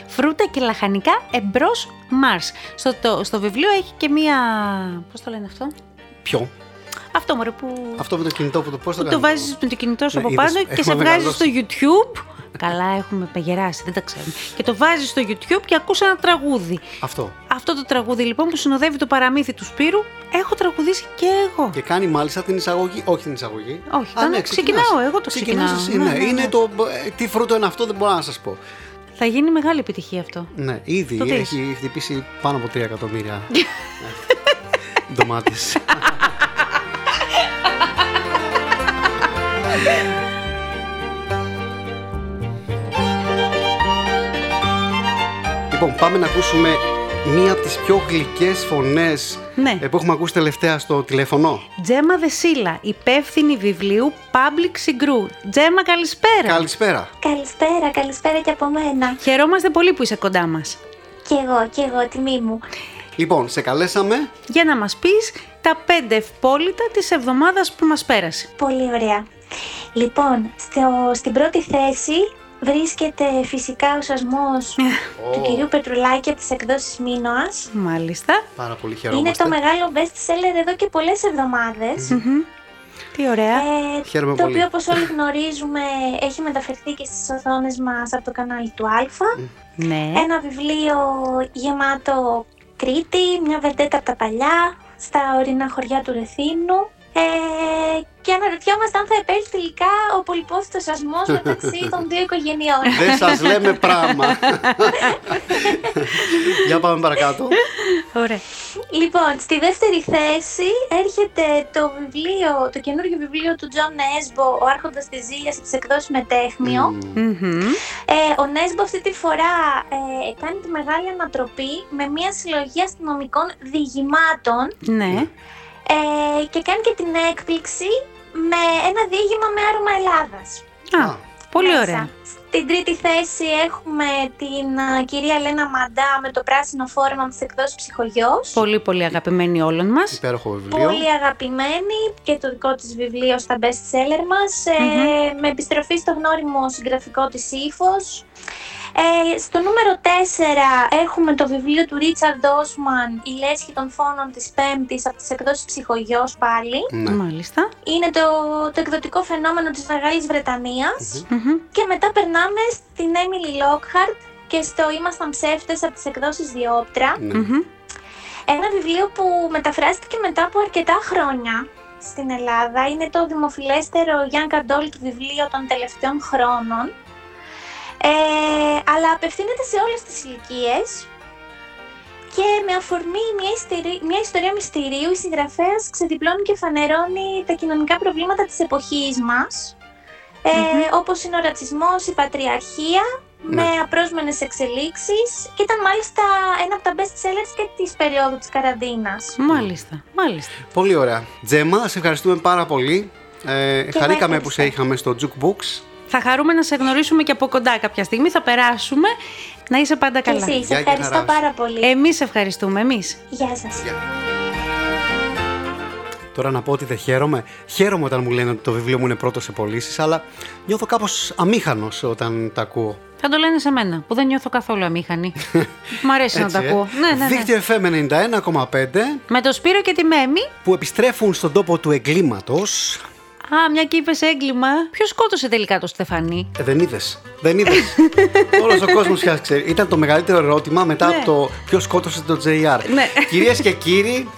Φρούτα και λαχανικά εμπρός Μάρς. Στο, το, στο βιβλίο έχει και μία. Πώς το λένε αυτό; Ποιο; Αυτό μωρέ που. Αυτό με το κινητό που το πώς το που το κάνω. βάζεις με το κινητό σου Ναι, από είδες, πάνω και σε έχουμε βγάζεις μεγαλώσει. στο YouTube. Καλά, έχουμε πεγεράσει, δεν τα ξέρουμε. Και το βάζεις στο YouTube και ακούς ένα τραγούδι. Αυτό. Αυτό το τραγούδι λοιπόν που συνοδεύει το παραμύθι του Σπύρου, έχω τραγουδήσει και εγώ. Και κάνει μάλιστα την εισαγωγή. Όχι την εισαγωγή. Όχι, Α, θα- ναι, ξεκινάω, ξεκινάς. εγώ το Ξεκινάς ξεκινάω. εσύ, Ναι, ναι, ναι, Είναι ναι. το. ε, Τι φρούτο είναι αυτό, δεν μπορώ να σας πω. Θα γίνει μεγάλη επιτυχία αυτό. Ναι, ήδη Το δεις. έχει χτυπήσει πάνω από 3 εκατομμύρια ντομάτες. λοιπόν, πάμε να ακούσουμε μία από τις πιο γλυκές φωνές Ναι. ε, που έχουμε ακούσει τελευταία στο τηλέφωνο. Τζέμα Δεσίλα, υπεύθυνη βιβλίου Public Συγκρού. Τζέμα, καλησπέρα. Καλησπέρα. Καλησπέρα, καλησπέρα και από μένα. Χαιρόμαστε πολύ που είσαι κοντά μας. Και εγώ, και εγώ, τιμή μου. Λοιπόν, σε καλέσαμε. Για να μας πεις τα πέντε ευπόλυτα της εβδομάδας που μας πέρασε. Πολύ ωραία. Λοιπόν, στο, στην πρώτη θέση βρίσκεται φυσικά ο σασμός του κυρίου Πετρουλάκη από τις εκδόσεις Μίνωας. Μάλιστα. Πάρα πολύ Είναι χαιρόμαστε. το μεγάλο best seller εδώ και πολλές εβδομάδες. Μμμ. Τι ωραία. Ε, Χαίρομαι το πολύ. οποίο όπως όλοι γνωρίζουμε έχει μεταφερθεί και στις οθόνες μας από το κανάλι του Α. Ναι. Ένα βιβλίο γεμάτο Κρήτη, μια βεντέτα από τα παλιά, στα ορεινά χωριά του Ρεθύμνου. Ε, και αναρωτιόμαστε αν θα επέλθει τελικά ο πολυπόθητος σασμός μεταξύ των δύο οικογενειών. Δεν σας λέμε πράγμα. Για πάμε παρακάτω. Ωραία. Λοιπόν, στη δεύτερη θέση έρχεται το βιβλίο, το καινούργιο βιβλίο του Τζο Νέσμπο, Ο Άρχοντας της Ζήλιας, της εκδόσης Μεταίχμιο. Μμμ. Ε, ο Νέσμπο αυτή τη φορά ε, κάνει τη μεγάλη ανατροπή με μια συλλογή αστυνομικών διηγημάτων Ναι. Ε, και κάνει και την έκπληξη με ένα διήγημα με άρωμα Ελλάδας. Α, πολύ μέσα. ωραία. Στην τρίτη θέση έχουμε την α, κυρία Λένα Μαντά με το πράσινο φόρεμα της εκδόσης Ψυχογιός. Πολύ πολύ αγαπημένη όλων μας. Υπέροχο βιβλίο. Πολύ αγαπημένη και το δικό της βιβλίο στα best seller μας ε, με επιστροφή στο γνώριμο συγγραφικό της ύφος. Ε, στο νούμερο 4 έχουμε το βιβλίο του Ρίτσαρντ Όσμαν «Η λέσχη των φόνων της Πέμπτης» από τις εκδόσεις Ψυχογιός πάλι. Ναι. Μάλιστα. Είναι το, το εκδοτικό φαινόμενο της Μεγάλης Βρετανίας. Μμμ. Και μετά περνάμε στην Emily Lockhart και στο «Ήμασταν ψεύτες» από τις εκδόσεις Διόπτρα. Ναι. Μμμ. Ένα βιβλίο που μεταφράστηκε μετά από αρκετά χρόνια στην Ελλάδα. Είναι το δημοφιλέστερο Young Adult βιβλίο των τελευταίων χρόνων. Ε, αλλά απευθύνεται σε όλες τις ηλικίες. Και με αφορμή μια, ιστερι- μια ιστορία μυστηρίου, η συγγραφέας ξεδιπλώνει και φανερώνει τα κοινωνικά προβλήματα της εποχής μας. Ε, Όπως είναι ο ρατσισμός, η πατριαρχία, με απρόσμενες εξελίξεις και ήταν μάλιστα ένα από τα best sellers και της περίοδου της καραντίνας. Μάλιστα. Μάλιστα. Πολύ ωραία. Τζέμα, σε ευχαριστούμε πάρα πολύ. Ε, εγώ χαρήκαμε που ευχαριστώ. σε είχαμε στο Jukebox. Θα χαρούμε να σε γνωρίσουμε και από κοντά κάποια στιγμή. Θα περάσουμε. Να είσαι πάντα Και καλά. εσείς, Γεια και ευχαριστώ χαράς σου. πάρα πολύ. Εμείς ευχαριστούμε. Εμείς. Γεια σας. Τώρα να πω ότι δεν χαίρομαι. Χαίρομαι όταν μου λένε ότι το βιβλίο μου είναι πρώτο σε πωλήσεις, αλλά νιώθω κάπως αμήχανος όταν τα ακούω. Θα το λένε σε μένα, που δεν νιώθω καθόλου αμήχανη. Μ' αρέσει να Έτσι, τα ε. ακούω. Ναι, ναι, ναι. Δίκτυο FM 91,5 Με το Σπύρο και τη Μέμη. που επιστρέφουν στον τόπο του εγκλήματος. Α, μια και είπες έγκλημα. Ποιος σκότωσε τελικά το Στεφανί. Ε, δεν είδες. Δεν είδες. Όλος ο κόσμος πια ξέρει. Ήταν το μεγαλύτερο ερώτημα μετά Ναι. από το ποιος σκότωσε το JR. Ναι. Κυρίες και κύριοι,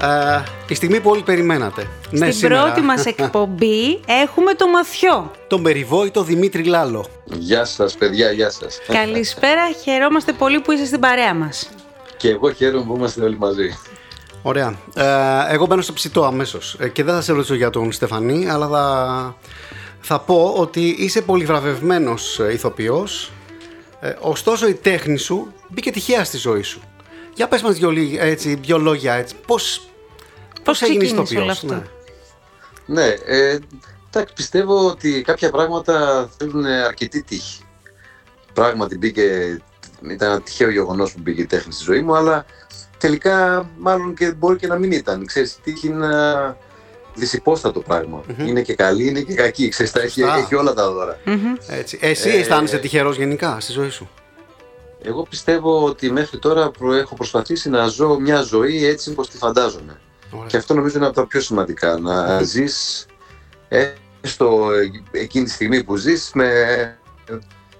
ε, η στιγμή που όλοι περιμένατε. ναι, Στην σήμερα. πρώτη μας εκπομπή έχουμε το Μαθιό. Τον περιβόητο Δημήτρη Λάλο. Γεια σας παιδιά, γεια σας. Καλησπέρα, χαιρόμαστε πολύ που είσαι στην παρέα μας. Και εγώ χαίρομαι που είμαστε όλοι μαζί. Ωραία. Ε, εγώ μπαίνω στο ψητό αμέσως. και δεν θα σε ρωτήσω για τον Στεφανή, αλλά θα, θα πω ότι είσαι πολυβραβευμένος ηθοποιός. Ε, ωστόσο, η τέχνη σου μπήκε τυχαία στη ζωή σου. Για πες μας δυο, λί- έτσι, δυο λόγια έτσι. Πώς, πώς έγινες ξεκίνησε ηθοποιός, όλο αυτό; ναι. Ναι, ε, εντάξει, πιστεύω ότι κάποια πράγματα θέλουν αρκετή τύχη. Πράγματι μπήκε, ήταν ένα τυχαίο γεγονός που μπήκε η τέχνη στη ζωή μου, αλλά τελικά μάλλον και μπορεί και να μην ήταν. Ξέρεις, η τύχη είναι ένα δυσυπόστατο πράγμα. Είναι και καλή, είναι και κακή. Ξέρεις, τα έχει, Σωστά. έχει όλα τα δώρα. Έτσι. Εσύ Ε, αισθάνεσαι τυχερός γενικά στη ζωή σου; Εγώ πιστεύω ότι μέχρι τώρα προ- έχω προσπαθήσει να ζω μια ζωή έτσι όπως τη φαντάζομαι. Ωραία. Και αυτό νομίζω είναι από τα πιο σημαντικά. Να ζεις έστω εκείνη τη στιγμή που ζεις με...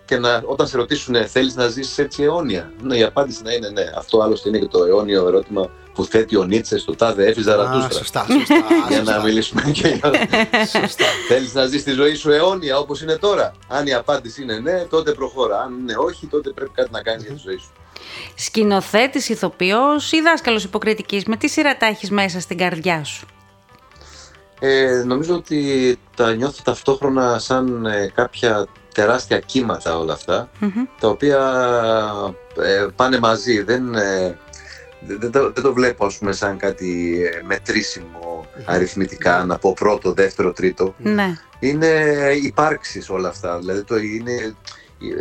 και να, όταν σε ρωτήσουν θέλεις να ζήσεις έτσι αιώνια; Ναι, η απάντηση να είναι ναι. Αυτό άλλωστε είναι και το αιώνιο ερώτημα που θέτει ο Νίτσε στο τάδε έφη Α, Ζαρατούστρα. σωστά, σωστά. Για να σωστά. μιλήσουμε και για... Σωστά. Θέλεις να ζεις τη ζωή σου αιώνια όπως είναι τώρα; Αν η απάντηση είναι ναι, τότε προχώρα. Αν είναι όχι, τότε πρέπει κάτι να κάνεις για τη ζωή σου. Σκηνοθέτης, ηθοποιός ή δάσκαλος υποκριτικής. Με τι σειρά τα έχεις μέσα στην καρδιά σου; Ε, νομίζω ότι τα νιώθω ταυτόχρονα σαν ε, κάποια τεράστια κύματα όλα αυτά, τα οποία ε, πάνε μαζί. Δεν, ε, δεν, δεν το, δεν το βλέπω ας πούμε, σαν κάτι ε, μετρήσιμο αριθμητικά, να πω πρώτο, δεύτερο, τρίτο. Ναι. Είναι υπάρξεις όλα αυτά. Δηλαδή το είναι,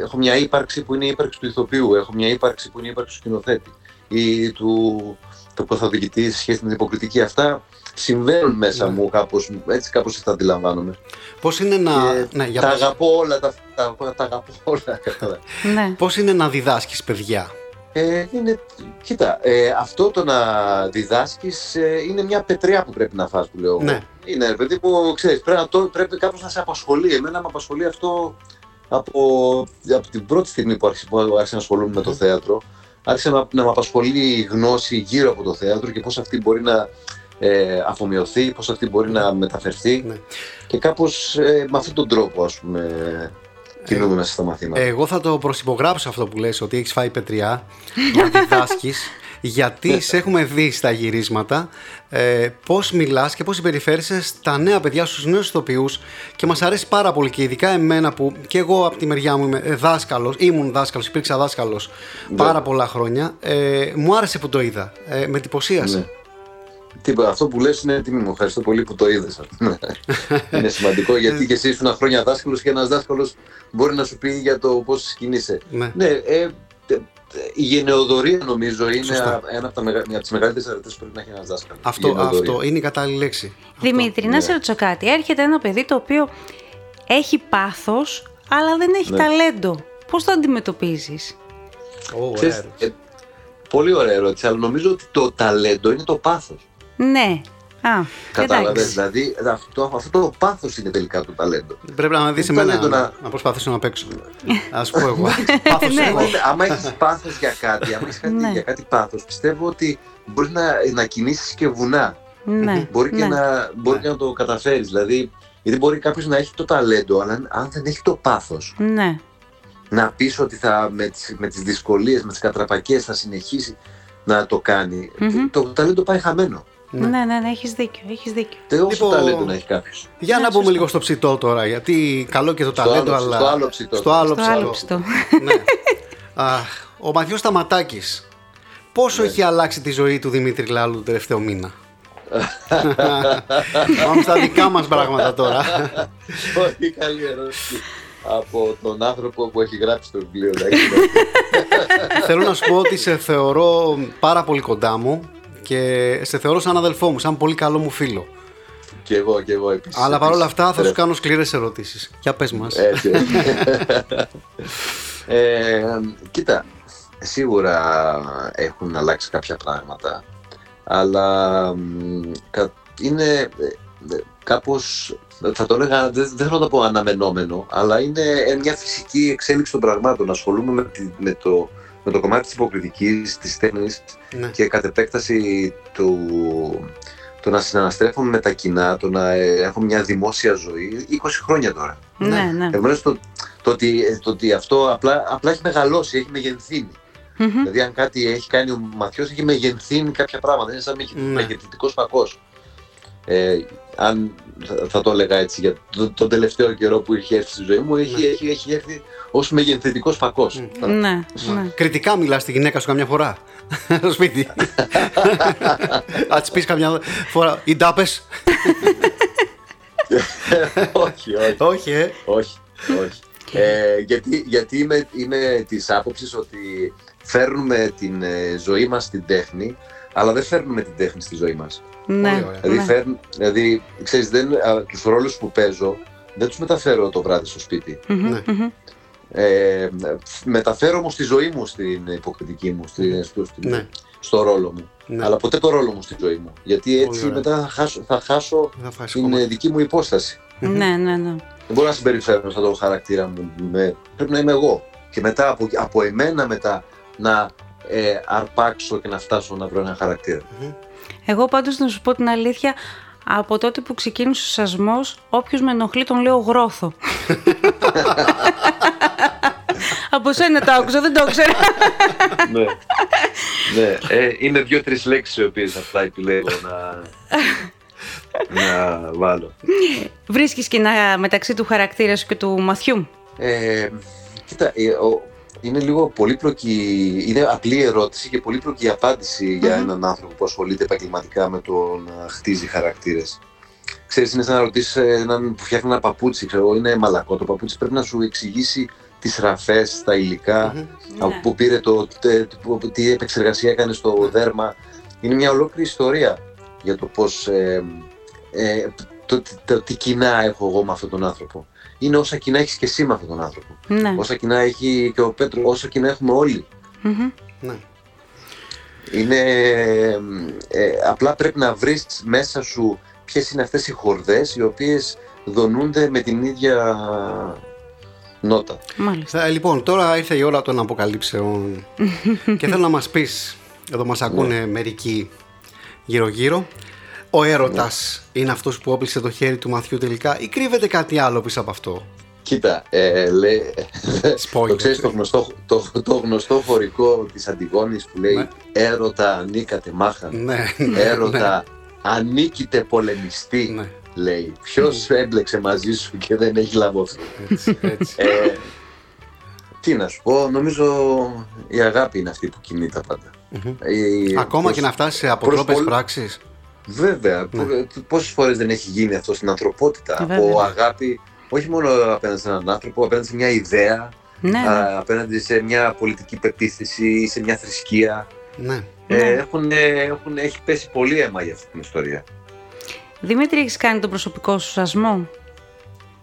έχω μια ύπαρξη που είναι η ύπαρξη του ηθοποιού, έχω μια ύπαρξη που είναι η ύπαρξη του σκηνοθέτη ή του το καθοδηγητή σε σχέση με την υποκριτική. Αυτά συμβαίνουν μέσα μου κάπως, έτσι κάπως τα αντιλαμβάνομαι. Πώς είναι να... Και ναι, για τα πες. αγαπώ όλα, τα, τα, τα αγαπώ όλα. κατάλαβες. Ναι. Πώς είναι να διδάσκεις παιδιά; Ε, είναι, κοίτα, ε, αυτό το να διδάσκεις ε, είναι μια πετριά που πρέπει να φας που λέω. εγώ. Ναι. Είναι, ρε παιδί μου, ξέρεις, πρέπει, να το, πρέπει κάπως να σε απασχολεί. Εμένα με απασχολεί αυτό από, από την πρώτη στιγμή που άρχισα, που άρχισα να ασχολούμαι με το θέατρο. Άρχισε να, να με απασχολεί η γνώση γύρω από το θέατρο και πώς αυτή μπορεί να ε, αφομοιωθεί, πώς αυτή μπορεί να μεταφερθεί. Ναι. Και κάπως ε, με αυτόν τον τρόπο, ας πούμε, κινούμε μέσα στα μαθήματα. Εγώ θα το προσυπογράψω αυτό που λες ότι έχεις φάει πετριά να διδάσκεις γιατί σε έχουμε δει στα γυρίσματα ε, πώς μιλάς και πώς συμπεριφέρεσαι στα νέα παιδιά, στους νέους ηθοποιούς και μας αρέσει πάρα πολύ και ειδικά εμένα που και εγώ από τη μεριά μου είμαι ε, δάσκαλος, ήμουν δάσκαλος, υπήρξα δάσκαλος πάρα πολλά χρόνια ε, μου άρεσε που το είδα, ε, με εντυπωσίασε. Ναι. Τίποτα, αυτό που λες είναι τιμή μου. Ευχαριστώ πολύ που το είδες. ας πούμε. είναι σημαντικό γιατί και εσύ ήσουν χρόνια δάσκαλος και ένας δάσκαλος μπορεί να σου πει για το πώς κινείσαι. Ναι. Ναι, ε, ε, η γενεοδορία νομίζω είναι Σωστά. ένα από, τα, μεγα- μια από τις μεγαλύτερες αρετές που πρέπει να έχει ένας δάσκαλος. Η Αυτό, γενεοδορία. αυτό είναι η κατάλληλη λέξη. Δημήτρη, να ναι. σε ρωτήσω κάτι. Έρχεται ένα παιδί το οποίο έχει πάθος, αλλά δεν έχει Ναι. ταλέντο. Πώς το αντιμετωπίζεις; Ω, Ξέρεις, ωραία. ε, πολύ ωραία ερώτηση, αλλά νομίζω ότι το ταλέντο είναι το πάθος. Ναι. Α, Κατάλαβες, εντάξει. δηλαδή αυτό, αυτό το πάθος είναι τελικά το ταλέντο. Πρέπει να δεις το εμένα ταλέντο να, να- να προσπαθήσω να παίξω. Ας πω εγώ. Πάθος Ναι. εγώ. Εγώ, άμα έχεις πάθος για κάτι, άμα έχεις Ναι. για κάτι πάθος, πιστεύω ότι μπορείς να, να κινήσεις και βουνά. Ναι. Μπορεί, και, ναι. να, μπορεί Ναι. και να το καταφέρεις. Δηλαδή, γιατί μπορεί κάποιος να έχει το ταλέντο, αλλά αν- αν δεν έχει το πάθος, Ναι. να πεις ότι θα, με τις με τις δυσκολίες, με τις κατραπακίε θα συνεχίσει να το κάνει, Μμμ. το, το ταλέντο πάει χαμένο. Ναι, ναι, ναι, έχεις δίκιο, έχεις δίκιο. Όσο Λοιπόν, ταλέντο να έχει κάποιος. Για Ναι, να μπούμε σωστό. λίγο στο ψητό τώρα, γιατί καλό και το Στο ταλέντο, άλλο- αλλά. στο άλλο ψητό. Στο άλλο Το άλλο ψητό. πιστό. ναι. Αχ, ο Μαθιός Σταματάκης. Πόσο Ναι. έχει αλλάξει τη ζωή του Δημήτρη Λάλου τον τελευταίο μήνα; Πάμε στα δικά μας πράγματα τώρα. Πολύ καλή ερώτηση από τον άνθρωπο που έχει γράψει το βιβλίο. εντάξει. Θέλω να σου πω ότι σε θεωρώ πάρα πολύ κοντά μου και σε θεωρώ σαν αδελφό μου, σαν πολύ καλό μου φίλο. και εγώ, και εγώ επίσης. Αλλά παρόλα αυτά θα σου Επίσης. κάνω σκληρές ερωτήσεις. Για πες μας. Έτσι. ε, κοίτα, σίγουρα έχουν αλλάξει κάποια πράγματα, αλλά μ, κα- είναι ε, ε, κάπως, θα το έλεγα, δεν, δεν θέλω να το πω αναμενόμενο, αλλά είναι ε, μια φυσική εξέλιξη των πραγμάτων. Ασχολούμαι με, τη- με το, με το κομμάτι της υποκριτικής, της τέχνης Ναι. και κατ' επέκταση του, το να συναναστρέφομαι με τα κοινά, το να ε, έχω μια δημόσια ζωή, 20 χρόνια τώρα. Ναι, ναι. Επομένως το, το, ότι, το ότι αυτό απλά, απλά έχει μεγαλώσει, έχει μεγενθύνει. Μμμ. Δηλαδή αν κάτι έχει κάνει ο Μαθιός έχει μεγενθύνει κάποια πράγματα, είναι σαν μεγε- Ναι. μεγεθυντικός φακός. Ε, αν θα, θα το έλεγα έτσι για το, τον τελευταίο καιρό που έχει έρθει στη ζωή μου, έχει, Ναι. έχει, έχει έρθει ως μεγενθυντικός φακός. Ναι, ναι. Κριτικά μιλάς στη γυναίκα σου καμιά φορά; Στο σπίτι. Θα της πεις καμιά φορά. Οι ντάπες. όχι, όχι. Όχι, ε. Όχι, όχι. Ε, γιατί γιατί είμαι, είμαι της άποψης ότι φέρνουμε την ε, ζωή μας στην τέχνη, αλλά δεν φέρνουμε την τέχνη στη ζωή μας. Ναι, Πολύ ωραία. Δηλαδή, ναι. φέρν, δηλαδή ξέρεις, δεν, α, τους ρόλους που παίζω δεν τους μεταφέρω το βράδυ στο σπίτι. Μμμ, Ναι. μμμ. Ε, μεταφέρω όμως τη ζωή μου στην υποκριτική μου, στη, στο, στην- Ναι. στο ρόλο μου. Ναι. Αλλά ποτέ το ρόλο μου στη ζωή μου. Γιατί έτσι ωραία. μετά θα χάσω, θα χάσω Θα φας την κόμμα. ε, δική μου υπόσταση. Ναι, ναι, ναι. Δεν μπορώ να συμπεριφέρω σαν τον χαρακτήρα μου. Με... Πρέπει να είμαι εγώ. Και μετά από, από εμένα μετά να ε, αρπάξω και να φτάσω να βρω ένα χαρακτήρα. Εγώ πάντως να σου πω την αλήθεια, από τότε που ξεκίνησε ο σασμός, όποιος με ενοχλεί τον λέω γρόθο. από σένα το άκουσα, δεν το ήξερα. ναι. ναι. Ε, είναι δύο-τρεις λέξεις οι οποίες απλά επιλέγω να, να βάλω. Βρίσκεις κοινά μεταξύ του χαρακτήρα σου και του μαθιού; Ε, κοίτα, ε, ο- είναι λίγο πολύπλοκη, είναι απλή ερώτηση και πολύπλοκη απάντηση για Μμμ. έναν άνθρωπο που ασχολείται επαγγελματικά με το να χτίζει χαρακτήρες. Ξέρεις, είναι σαν να ρωτήσεις έναν που φτιάχνει ένα παπούτσι, ξέρω εγώ, είναι μαλακό το παπούτσι, πρέπει να σου εξηγήσει τις ραφές, τα υλικά, Μμμ. από Ναι. πού πήρε το, τε- που- τι επεξεργασία έκανε στο δέρμα. Είναι μια ολόκληρη ιστορία. για το πώς ε, ε, το, το, τι κοινά έχω εγώ με αυτόν τον άνθρωπο. Είναι όσα κοινά έχεις και εσύ με αυτόν τον άνθρωπο. Ναι. Όσα κοινά έχει και ο Πέτρος, όσα κοινά έχουμε όλοι. Μμμ. Ναι. Είναι, ε, απλά πρέπει να βρεις μέσα σου ποιες είναι αυτές οι χορδές οι οποίες δονούνται με την ίδια νότα. Μάλιστα. Ε, λοιπόν, τώρα ήρθε η ώρα των αποκαλύψεων και θέλω να μας πεις, εδώ μας ακούνε μερικοί γύρω-γύρω, ο έρωτας είναι αυτός που όπλησε το χέρι του Μαθιού τελικά ή κρύβεται κάτι άλλο πίσω από αυτό; Κοίτα, ε, λέει, Spoiler. το ξέρεις το γνωστό, το, το γνωστό χωρικό της Αντιγόνης που λέει Ναι. «Έρωτα ανήκατε μάχαν, Ναι, ναι, έρωτα ανήκητε πολεμιστή», Ναι. λέει. Ποιος έμπλεξε μαζί σου και δεν έχει λαμβωθεί. Έτσι, έτσι. Ε, τι να σου πω, νομίζω η αγάπη είναι αυτή που κινεί τα πάντα. Η- Ακόμα προς- και να φτάσει σε αποτρόπες πολλ- πράξεις. Βέβαια. Ναι. Πο- Πόσες φορές δεν έχει γίνει αυτό στην ανθρωπότητα; Βέβαια. Από αγάπη, όχι μόνο απέναντι σε έναν άνθρωπο, απέναντι σε μια ιδέα, Ναι, ναι. α, απέναντι σε μια πολιτική πεποίθηση ή σε μια θρησκεία. Ναι. Ε, Ναι. έχουν, έχουν, έχει πέσει πολύ αίμα για αυτή την ιστορία. Δημήτρη, έχεις κάνει τον προσωπικό σου σασμό;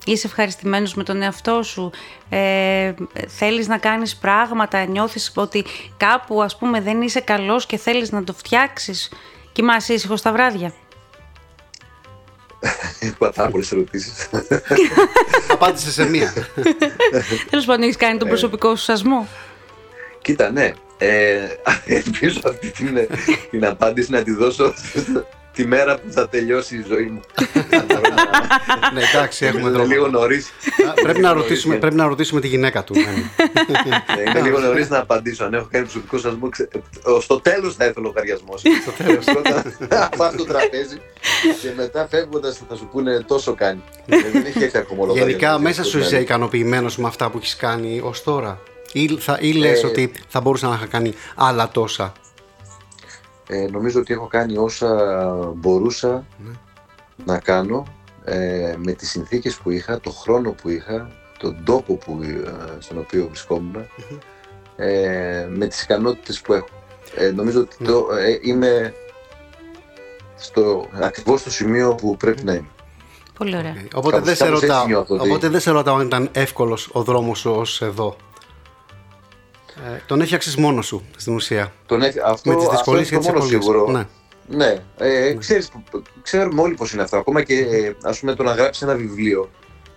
Είσαι ευχαριστημένος με τον εαυτό σου; Ε, θέλεις να κάνεις πράγματα, νιώθεις ότι κάπου ας πούμε δεν είσαι καλός και θέλεις να το φτιάξεις; Κοιμάσαι ήσυχος τα βράδια; Έχω πάρα πολλές ερωτήσεις. Απάντησε σε μία. Τέλος πάντων, έχεις κάνει τον Ε. προσωπικό σου σασμό; Κοίτα, ναι. Ε, ελπίζω αυτή την, την απάντηση να τη δώσω τη μέρα που θα τελειώσει η ζωή μου. ναι, εντάξει, έχουμε Είναι δρόμο. λίγο νωρίς. Α, πρέπει, να ρωτήσουμε, πρέπει να ρωτήσουμε τη γυναίκα του. ναι. είναι λίγο νωρίς να απαντήσω. Αν έχω κάνει προσωπικό σασμό, ξε- στο τέλος θα έρθει ο λογαριασμός. Στο τέλος. Πα στο τραπέζι και μετά φεύγοντας θα σου πούνε τόσο κάνει. Ε, Δεν έχει έρθει ακόμα ο Γενικά, λογαριασμός. μέσα σου είσαι ικανοποιημένος με αυτά που έχεις κάνει ως τώρα; Ή, θα, ή λες Ε, ότι θα μπορούσα να είχα κάνει άλλα τόσα; Ε, νομίζω ότι έχω κάνει όσα μπορούσα να κάνω ε, με τις συνθήκες που είχα, το χρόνο που είχα, τον τόπο που, ε, στον οποίο βρισκόμουν, ε, με τις ικανότητες που έχω. Ε, νομίζω ότι το, ε, είμαι στο, ακριβώς στο σημείο που πρέπει να είμαι. Πολύ ωραία. Οπότε, Κάπως- δεν σε κάπως έτσι ρωτάω, νιώθω ότι- οπότε δεν σε ρωτάω αν ήταν εύκολος ο δρόμος σου ως εδώ. Ε, τον έφτιαξε μόνο σου στην ουσία. Τον, έχ- αυτό, με τις αυτό δυσκολίες είναι και το τις μόνο ευκολίε. σίγουρο. Ναι. Ναι, ε, ξέρεις, ξέρουμε όλοι πώς είναι αυτό. Ακόμα και ε, ας πούμε το να γράψεις ένα βιβλίο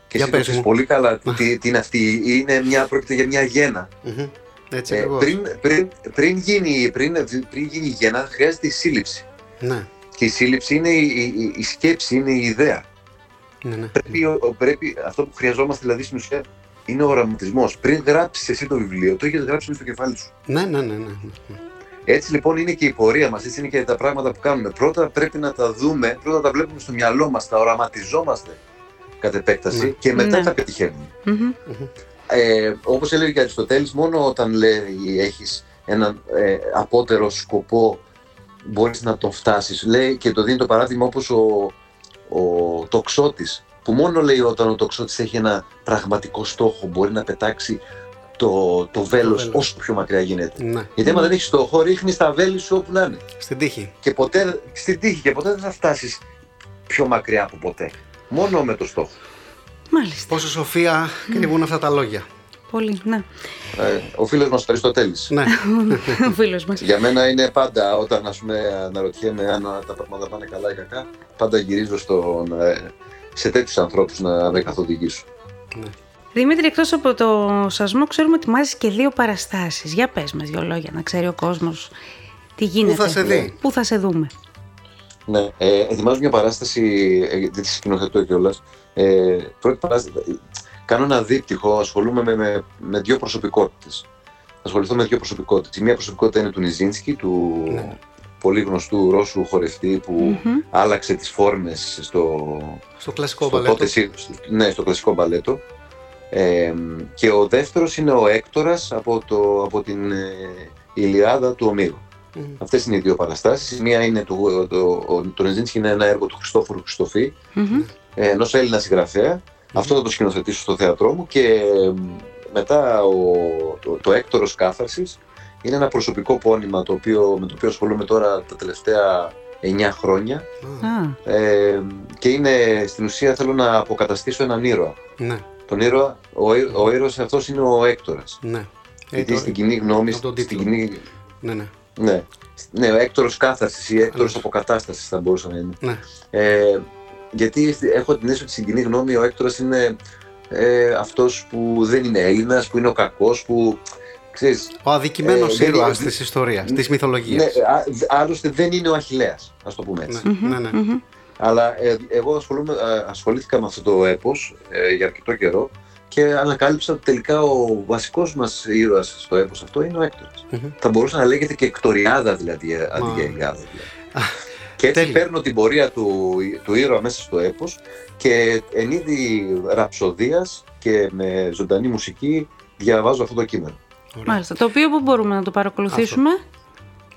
και Για εσύ το πες ξέρεις μου. πολύ καλά τι, τι είναι αυτή. Είναι μια, πρόκειται για μια γένα. Μμμ. Έτσι Ε, ακριβώς. πριν, πριν, πριν, γίνει, πριν, πριν γίνει η γένα χρειάζεται η σύλληψη. Ναι, Και η σύλληψη είναι η, η, η σκέψη, είναι η ιδέα. ναι, ναι. Πρέπει, ο- πρέπει, αυτό που χρειαζόμαστε δηλαδή στην ουσία είναι ο οραματισμός. Πριν γράψεις εσύ το βιβλίο, το έχεις γράψει μέσα στο κεφάλι σου. Ναι, ναι, ναι, ναι. Έτσι λοιπόν είναι και η πορεία μας, έτσι είναι και τα πράγματα που κάνουμε. Πρώτα πρέπει να τα δούμε, πρώτα τα βλέπουμε στο μυαλό μας, τα οραματιζόμαστε κατ' επέκταση Ναι. και μετά Ναι. τα πετυχαίνουμε. Μμμ. Ε, όπως έλεγε και ο Αριστοτέλης, μόνο όταν λέει έχεις έναν ε, απότερο σκοπό μπορείς να τον φτάσεις. Λέει και το δίνει το παράδειγμα όπως ο, ο τοξότης, που μόνο λέει όταν ο τοξότης έχει ένα πραγματικό στόχο μπορεί να πετάξει το, το βέλος βέλος. όσο πιο μακριά γίνεται. ναι. Γιατί άμα δεν έχεις στόχο, ρίχνεις τα βέλη σου όπου να είναι. Στην τύχη. Και ποτέ στην τύχη και ποτέ δεν θα φτάσεις πιο μακριά από ποτέ. Μόνο με το στόχο. Μάλιστα. Πόσο σοφία κρύβουν αυτά τα λόγια. Πολύ, ναι. Ε, ο φίλος μας Αριστοτέλης. Ναι. Ο φίλος μας. Για μένα είναι πάντα όταν ας πούμε, αναρωτιέμαι αν τα πράγματα πάνε καλά ή κακά, πάντα γυρίζω στον, ε, σε τέτοιους ανθρώπους να με καθοδηγήσουν. Δημήτρη, εκτός από το σασμό, ξέρουμε ότι μάζεις και δύο παραστάσεις. Για πες μας δύο λόγια, να ξέρει ο κόσμος τι γίνεται. θα σε δει; Πού θα σε δούμε. Ναι, ε, ετοιμάζω μια παράσταση, ε, δεν τη σκηνοθετώ κιόλας. Ε, πρώτη παράσταση. ε, Κάνω ένα δίπτυχο, ασχολούμαι με, με, με δύο προσωπικότητες. Ασχοληθώ με δύο προσωπικότητες. Η μία προσωπικότητα είναι του Νιζίνσκι, του Ναι. Πολύ γνωστού Ρώσου χορευτή που Μμμ. άλλαξε τις φόρμες στο, Στο κλασικό στο, μπαλέτο. τότε, σι- ναι, στο κλασικό μπαλέτο. Ε, και ο δεύτερος είναι ο Έκτορας από, το, από την ε, Ηλιάδα του Ομήρου. Μμ. Αυτές είναι οι δύο παραστάσεις. Η μία είναι το, το, το, το Νεζίνσκι είναι ένα έργο του Χριστόφορου Χριστοφή, Μμμ. ε, ενός Έλληνα συγγραφέα. Αυτό θα το σκηνοθετήσω στο θέατρό μου και ε, μετά ο, το, το Έκτορος Κάθαρσης είναι ένα προσωπικό πόνημα το οποίο, με το οποίο ασχολούμαι τώρα τα τελευταία 9 χρόνια ε, και είναι στην ουσία θέλω να αποκαταστήσω έναν ήρωα. Ναι. Τον ήρωα, ο, ο ήρωας αυτός είναι ο Έκτορας. Ναι. Γιατί ε, στην κοινή γνώμη, στην κοινή... Ναι, ναι. Ναι. ναι, ο Έκτορος κάθαρσης ή Έκτορος αποκατάστασης θα μπορούσε να είναι. Ναι. Ε, γιατί έχω την αίσθηση ότι στην κοινή γνώμη ο Έκτορας είναι ε, αυτός που δεν είναι Έλληνας, που είναι ο κακός, που ξέρεις, ο αδικημένος ε, ήρωας της ιστορίας, της μυθολογίας. Ναι, άλλωστε δεν είναι ο Αχιλέας, ας το πούμε έτσι. Ναι, ναι, ναι. Αλλά ε, εγώ ασχολήθηκα με αυτό το έπος ε, για αρκετό καιρό και ανακάλυψα ότι τελικά ο βασικός μας ήρωας στο έπος αυτό είναι ο έκτορας. Θα μπορούσε να λέγεται και Εκτοριάδα δηλαδή, αντί για Ιλιάδα. Δηλαδή. και έτσι παίρνω την πορεία του, του ήρωα μέσα στο έπος και εν είδη ραψοδίας και με ζωντανή μουσική διαβάζω αυτό το κείμενο. Μάλιστα. Το οποίο που μπορούμε να το παρακολουθήσουμε;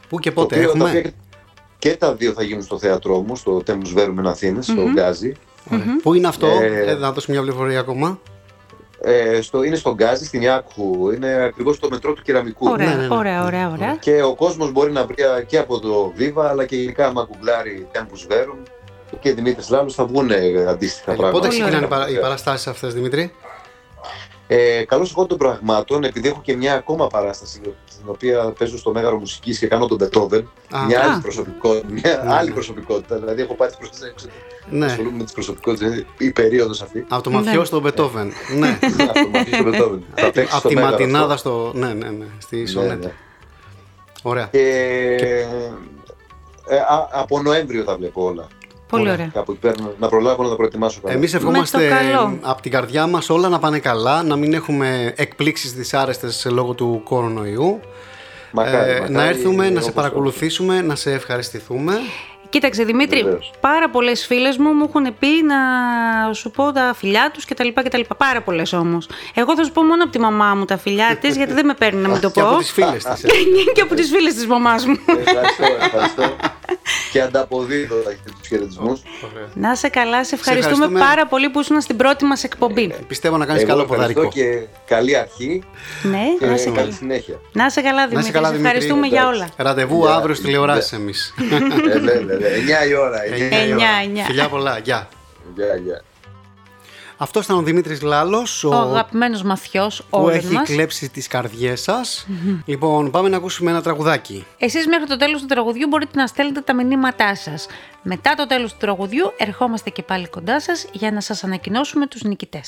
Πού και πότε το έχουμε; Τα και τα δύο θα γίνουν στο θέατρό μου, στο Τέμους Βέρμεν Αθήνες, στο Γκάζι. Πού είναι αυτό, ε, ε, να δώσουμε μια πληροφορία ακόμα. Ε, στο, είναι στον Γκάζι, στην Ιάκχου. Είναι ακριβώς στο μετρό του κεραμικού. Ωραία, ναι, ναι, ναι. ωραία, ωραία, ωραία. Και ο κόσμος μπορεί να βρει και από το Viva, αλλά και γενικά άμα γκουγκλάρει Τέμπου Βέρμεν και Δημήτρης Λάλος θα βγουν αντίστοιχα πράγματα. Πότε ξεκινάνε οι παραστάσεις αυτές, Δημήτρη; Ε, Καλώς εγώ των πραγμάτων, επειδή έχω και μια ακόμα παράσταση στην οποία παίζω στο Μέγαρο Μουσικής και κάνω τον Μπετόβεν. Μια άλλη προσωπικότητα. Μια ναι, άλλη ναι. προσωπικότητα. Δηλαδή, έχω πάρει τι προσωπικότητε. Ναι. Ασχολούμαι με τις προσωπικότητες. Η περίοδος αυτή. Από το μαφιό ναι. στο Μπετόβεν. Ναι. Από το μαφιό στο Μπετόβεν. Από τη ματινάδα στο. Ναι, ναι, ναι. Στη Σονέτα. Ωραία. Και. Ε, από Νοέμβριο τα βλέπω όλα. Πολύ ωραία. Κάπου να προλάβω να τα προετοιμάσω καλά. Εμείς ευχόμαστε από την καρδιά μας όλα να πάνε καλά, να μην έχουμε εκπλήξεις δυσάρεστες λόγω του κορονοϊού. Μακάρι, ε, να έρθουμε, να σε παρακολουθήσουμε, να σε ευχαριστηθούμε. Κοίταξε Δημήτρη, Βεβαίως. πάρα πολλές φίλες μου μου έχουν πει να σου πω τα φιλιά τους κτλ. κτλ. Πάρα πολλές όμως. Εγώ θα σου πω μόνο από τη μαμά μου τα φιλιά της, γιατί δεν με παίρνει να μην το πω. και από τις φίλες της. και από τις φίλες της μαμάς μου. Ευχαριστώ, ευχαριστώ. Και ανταποδίδω τους χαιρετισμούς. Να σε καλά, σε ευχαριστούμε, σε πάρα πολύ που ήσουν στην πρώτη μας εκπομπή. Ε, πιστεύω να κάνεις καλό ποδαρικό. και καλή αρχή. Ναι, και να σε καλή συνέχεια. Να σε καλά, Δημήτρη. Σε ευχαριστούμε για όλα. Ραντεβού αύριο στη τηλεοράση εμείς. 9 η ώρα. 9, 9. Φιλιά πολλά. Γεια. Γεια, γεια. Αυτός ήταν ο Δημήτρης Λάλος. Ο, ο αγαπημένος μαθιός Που έχει μας. κλέψει τις καρδιές σας. Λοιπόν, πάμε να ακούσουμε ένα τραγουδάκι. Εσείς μέχρι το τέλος του τραγουδιού μπορείτε να στέλνετε τα μηνύματά σας. Μετά το τέλος του τραγουδιού, ερχόμαστε και πάλι κοντά σας για να σας ανακοινώσουμε τους νικητές.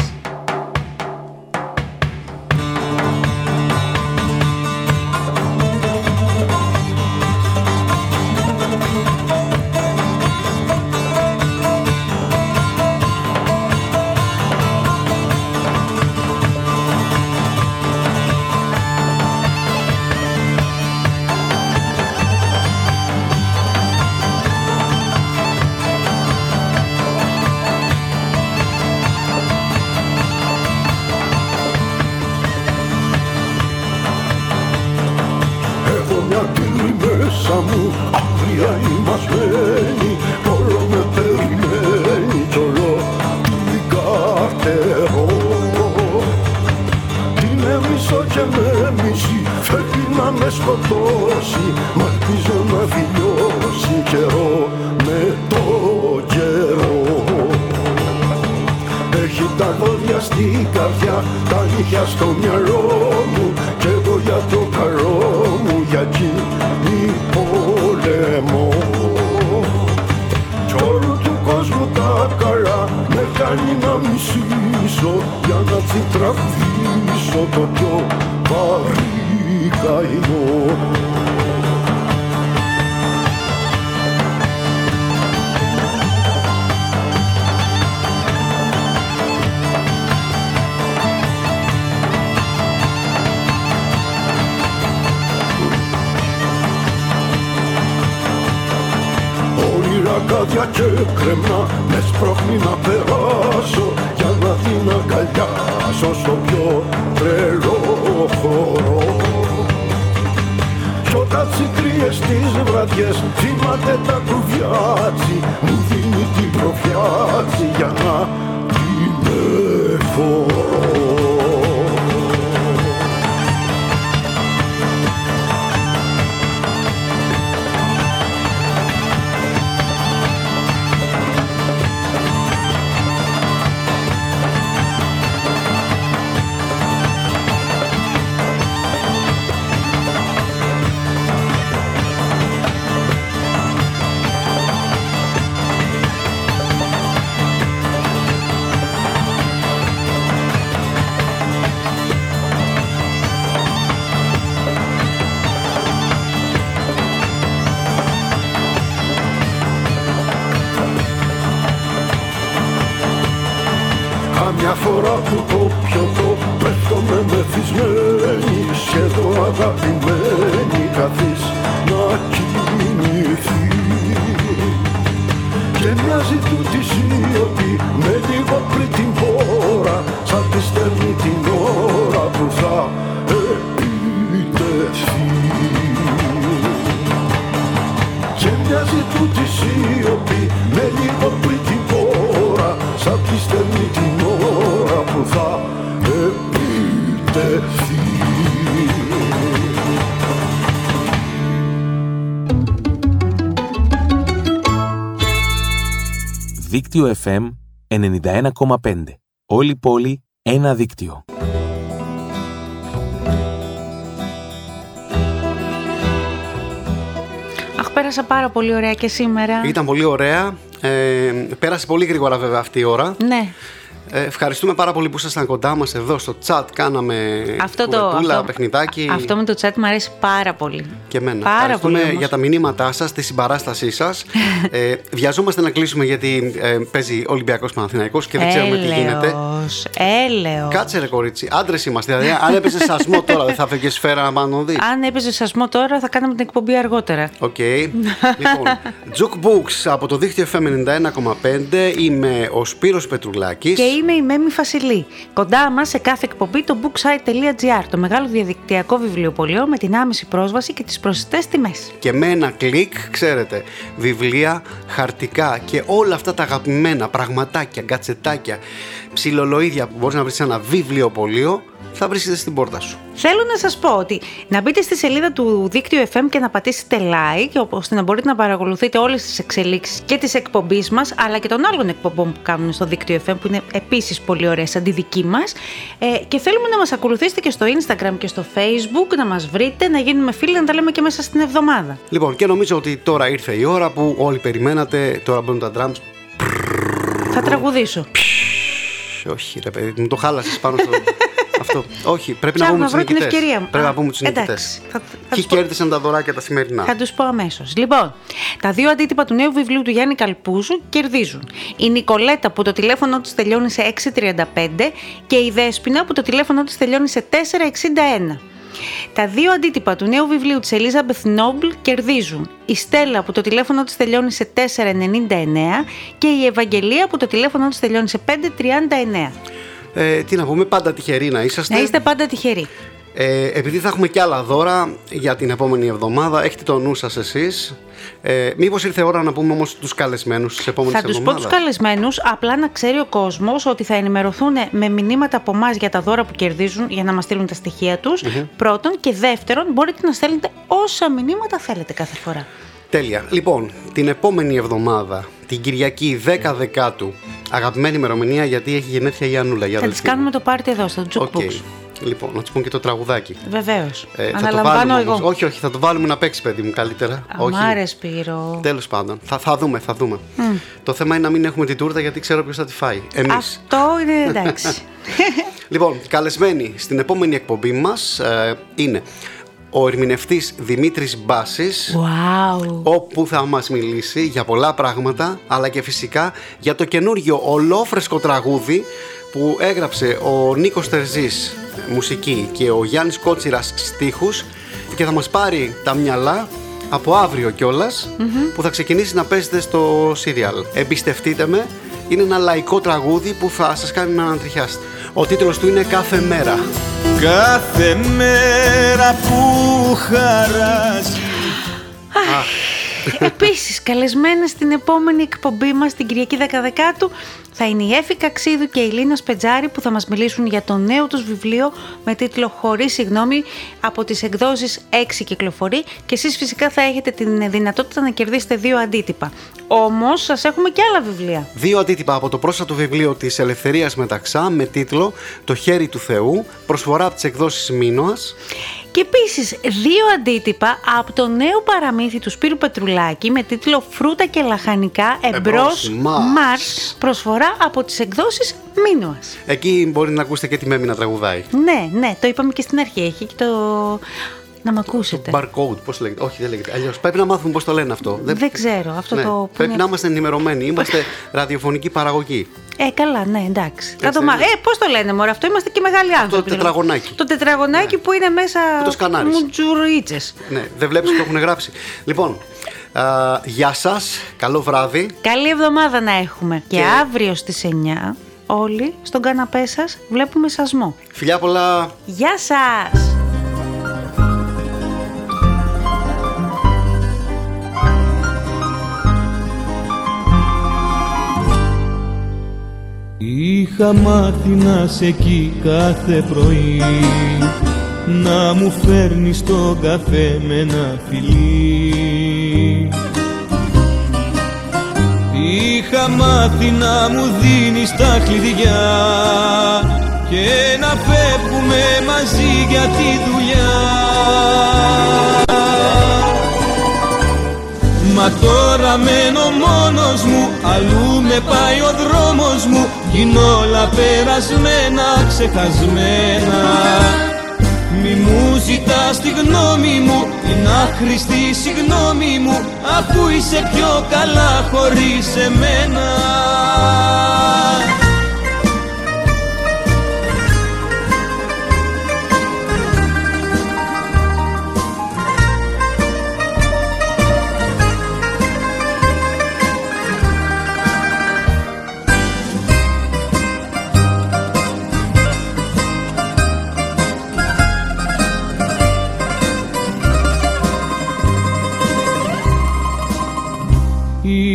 Δίκτυο FM 91,5. Όλη η πόλη, ένα δίκτυο. Αχ, πέρασα πάρα πολύ ωραία και σήμερα. Ήταν πολύ ωραία. Ε, πέρασε πολύ γρήγορα βέβαια αυτή η ώρα. Ναι. Ε, ευχαριστούμε πάρα πολύ που ήσασταν κοντά μας εδώ στο chat. Κάναμε Αυτό το- κουβεντούλα, αυτό- παιχνιδάκι. Αυτό με το chat μου αρέσει πάρα πολύ. Και εμένα. Πάρα Ευχαριστούμε πολύ όμως. για τα μηνύματά σας, τη συμπαράστασή σας. ε, βιαζόμαστε να κλείσουμε γιατί ε, παίζει Ολυμπιακός Παναθηναϊκός και δεν ξέρουμε τι γίνεται. Έλεος, Έλεος. Κάτσε ρε κορίτσι, άντρες είμαστε. Δηλαδή, αν έπαιζε σασμό τώρα, δεν θα φεύγει σφαίρα να πάνω δεις. Αν έπαιζε σασμό τώρα, θα κάναμε την εκπομπή αργότερα. Οκ. λοιπόν, Jukebooks από το δίκτυο FM 91,5. Είμαι ο Σπύρος Πετρουλάκης. Και είμαι η Μέμη Φασιλή. Κοντά μας σε κάθε εκπομπή το booksite.gr, το μεγάλο διαδικτυακό βιβλιοπωλείο με την άμεση πρόσβαση και τις προσιτές τιμές. Και με ένα κλικ, ξέρετε, βιβλία, χαρτικά και όλα αυτά τα αγαπημένα πραγματάκια, γκατζετάκια, ψιλολοίδια που μπορείς να βρεις σε ένα βιβλιοπωλείο, θα βρίσκεται στην πόρτα σου. Θέλω να σας πω ότι να μπείτε στη σελίδα του δίκτυου FM και να πατήσετε like, ώστε να μπορείτε να παρακολουθείτε όλες τις εξελίξεις και τις εκπομπής μας, αλλά και των άλλων εκπομπών που κάνουμε στο δίκτυο FM, που είναι επίσης πολύ ωραίες σαν τη δική μας. Ε, και θέλουμε να μας ακολουθήσετε και στο Instagram και στο Facebook, να μας βρείτε, να γίνουμε φίλοι, να τα λέμε και μέσα στην εβδομάδα. Λοιπόν, και νομίζω ότι τώρα ήρθε η ώρα που όλοι περιμένατε, τώρα μπαίνουν τα drums. Θα τραγουδήσω. Όχι, ρε παιδί, μου το χάλασες πάνω στο. Αυτό. Όχι, πρέπει να Ψάχνω πούμε να τους βρω την νικητές. ευκαιρία μου. Πρέπει Α, να πούμε του νικητές. εντάξει. Θα- θα Ποιοι τους πω. κέρδισαν τα δωράκια τα σημερινά; Θα τους πω αμέσως. Λοιπόν, τα δύο αντίτυπα του νέου βιβλίου του Γιάννη Καλπούζου κερδίζουν. Η Νικολέτα που το τηλέφωνο της τελειώνει σε 635 και η Δέσποινα που το τηλέφωνο της τελειώνει σε 461. Τα δύο αντίτυπα του νέου βιβλίου της Elizabeth Noble κερδίζουν. Η Στέλλα που το τηλέφωνο της τελειώνει σε 499 και η Ευαγγελία που το τηλέφωνο της τελειώνει σε 539. Ε, τι να πούμε, πάντα τυχεροί να είσαστε. Να είστε πάντα τυχεροί. Ε, επειδή θα έχουμε και άλλα δώρα για την επόμενη εβδομάδα, έχετε το νου σας εσείς. Ε, μήπως ήρθε ώρα να πούμε όμως τους καλεσμένους της επόμενης Θα τους πω εβδομάδας; του καλεσμένους, απλά να ξέρει ο κόσμος ότι θα ενημερωθούν με μηνύματα από εμάς για τα δώρα που κερδίζουν για να μας στείλουν τα στοιχεία τους. Πρώτον. Και δεύτερον, μπορείτε να στέλνετε όσα μηνύματα θέλετε κάθε φορά. Τέλεια. Λοιπόν, την επόμενη εβδομάδα, την Κυριακή 10 Δεκάτου, αγαπημένη ημερομηνία γιατί έχει γενέθλια η Ανούλα. Για θα αδελφή τις κάνουμε το πάρτι εδώ, στο μου. Jukebooks. OK. Λοιπόν, να τους πούμε και το τραγουδάκι. Βεβαίως. Ε, θα το Αναλαμβάνω βάλουμε εγώ. όμως. Όχι, όχι, θα το βάλουμε να παίξει, παιδί μου, καλύτερα. όχι. Αμάρε, Σπύρο. Τέλος πάντων. Θα, θα δούμε, θα δούμε. Το θέμα είναι να μην έχουμε την τούρτα γιατί ξέρω ποιος θα τη φάει. Εμείς. Αυτό είναι εντάξει. Λοιπόν, καλεσμένοι στην επόμενη εκπομπή μας ε, είναι ο ερμηνευτής Δημήτρης Μπάσης wow. όπου θα μας μιλήσει για πολλά πράγματα αλλά και φυσικά για το καινούργιο ολόφρεσκο τραγούδι που έγραψε ο Νίκος Τερζής ε, μουσική και ο Γιάννης Κότσιρας στίχους και θα μας πάρει τα μυαλά από αύριο κιόλας, που θα ξεκινήσει να παίζετε στο serial. Εμπιστευτείτε με, είναι ένα λαϊκό τραγούδι που θα σας κάνει να ανατριχιάσετε. Ο τίτλος του είναι «Κάθε μέρα». Κάθε μέρα που χαράζει Επίσης, καλεσμένες στην επόμενη εκπομπή μας την Κυριακή 10 Δεκάτου θα είναι η Έφη Καξίδου και η Λίνα Σπετζάρη που θα μας μιλήσουν για το νέο τους βιβλίο με τίτλο «Χωρίς συγγνώμη» από τις εκδόσεις 6 κυκλοφορεί και εσείς φυσικά θα έχετε την δυνατότητα να κερδίσετε δύο αντίτυπα. Όμως σας έχουμε και άλλα βιβλία. Δύο αντίτυπα από το πρόσφατο βιβλίο της Ελευθερίας Μεταξά με τίτλο «Το χέρι του Θεού», προσφορά από τις εκδόσεις Μίνωας. Και επίσης δύο αντίτυπα από το νέο παραμύθι του Σπύρου Πετρουλάκη με τίτλο «Φρούτα και λαχανικά εμπρός Εμπρός Μάρς» προσφορά από τις εκδόσεις Μίνωας. Εκεί μπορεί να ακούσετε και τη Μέμη να τραγουδάει. Ναι, ναι, το είπαμε και στην αρχή. Έχει και το, Να μ' ακούσετε. Barcode, πώς λέγεται. Όχι, δεν λέγεται. Αλλιώς πρέπει να μάθουμε πώς το λένε αυτό. Δεν, ξέρω. Αυτό Ναι, το. που Πρέπει είναι- να είμαστε ενημερωμένοι. Είμαστε ραδιοφωνική παραγωγή. Ε, καλά, ναι, εντάξει. Θα Έτσι το μα... δεν είναι. Ε, πώς το λένε, Μωρέ, αυτό είμαστε και μεγάλοι άνθρωποι. Το τετραγωνάκι. Το τετραγωνάκι που είναι μέσα. Που το σκανάρεις. Μουτζουρίτσε. Ναι, δεν βλέπεις που το έχουν γράψει. Λοιπόν, α, γεια σας. Καλό βράδυ. Καλή εβδομάδα να έχουμε. Και, Και- αύριο στις 9 όλοι στον καναπέ σας βλέπουμε σασμό. Φιλιά πολλά. Γεια σας! Είχα μάθει να σε εκεί κάθε πρωί. Να μου φέρνεις το καφέ με ένα φιλί. Είχα μάθει να μου δίνεις τα κλειδιά Και να φεύγουμε μαζί για τη δουλειά Μα τώρα μένω μόνος μου Αλλού με πάει ο δρόμος μου. Κι είναι όλα περασμένα, ξεχασμένα. Μη μου ζητάς τη γνώμη μου Είναι άχρηστη η συγγνώμη μου Αφού είσαι πιο καλά χωρίς εμένα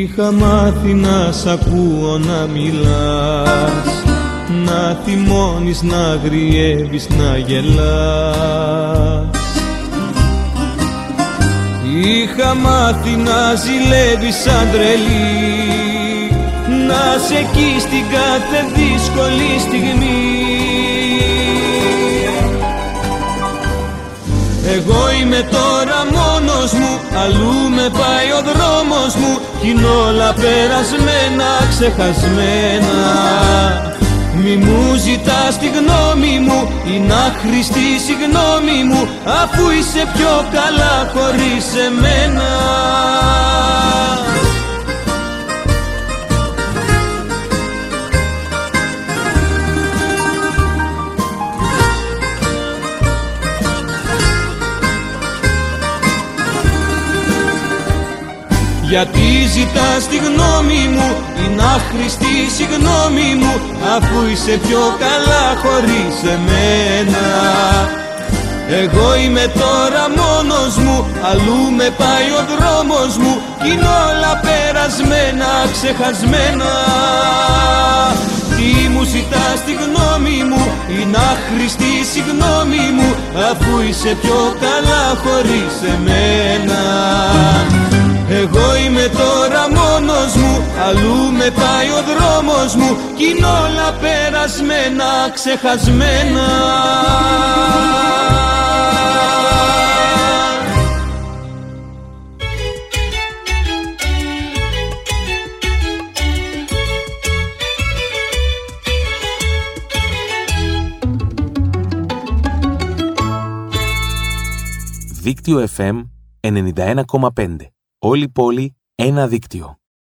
Είχα μάθει να σ' ακούω να μιλάς. Να θυμώνεις, να αγριεύεις, να γελάς. Είχα μάθει να ζηλεύεις σαν τρελή Να σε εκεί στην κάθε δύσκολη στιγμή Εγώ είμαι τώρα μόνος μου, αλλού με πάει ο δρόμος μου Κι είναι όλα περασμένα, ξεχασμένα. Μη μου ζητάς τη γνώμη μου, είναι άχρηστη η συγγνώμη μου Αφού είσαι πιο καλά χωρίς εμένα Γιατί ζητάς τη γνώμη μου Είναι άχρηστη η συγγνώμη μου Αφού είσαι πιο καλά χωρίς εμένα. Εγώ είμαι τώρα μόνος μου Αλλού με πάει ο δρόμος μου Κι είναι όλα περασμένα, ξεχασμένα. Τι μου ζητάς τη γνώμη μου Είναι άχρηστη η συγγνώμη μου Αφού είσαι πιο καλά χωρίς εμένα εγώ είμαι τώρα μόνος μου, αλλού με πάει ο δρόμος μου Κι είναι όλα περασμένα, ξεχασμένα Δίκτυο FM 91,5. Όλη πόλη, ένα δίκτυο.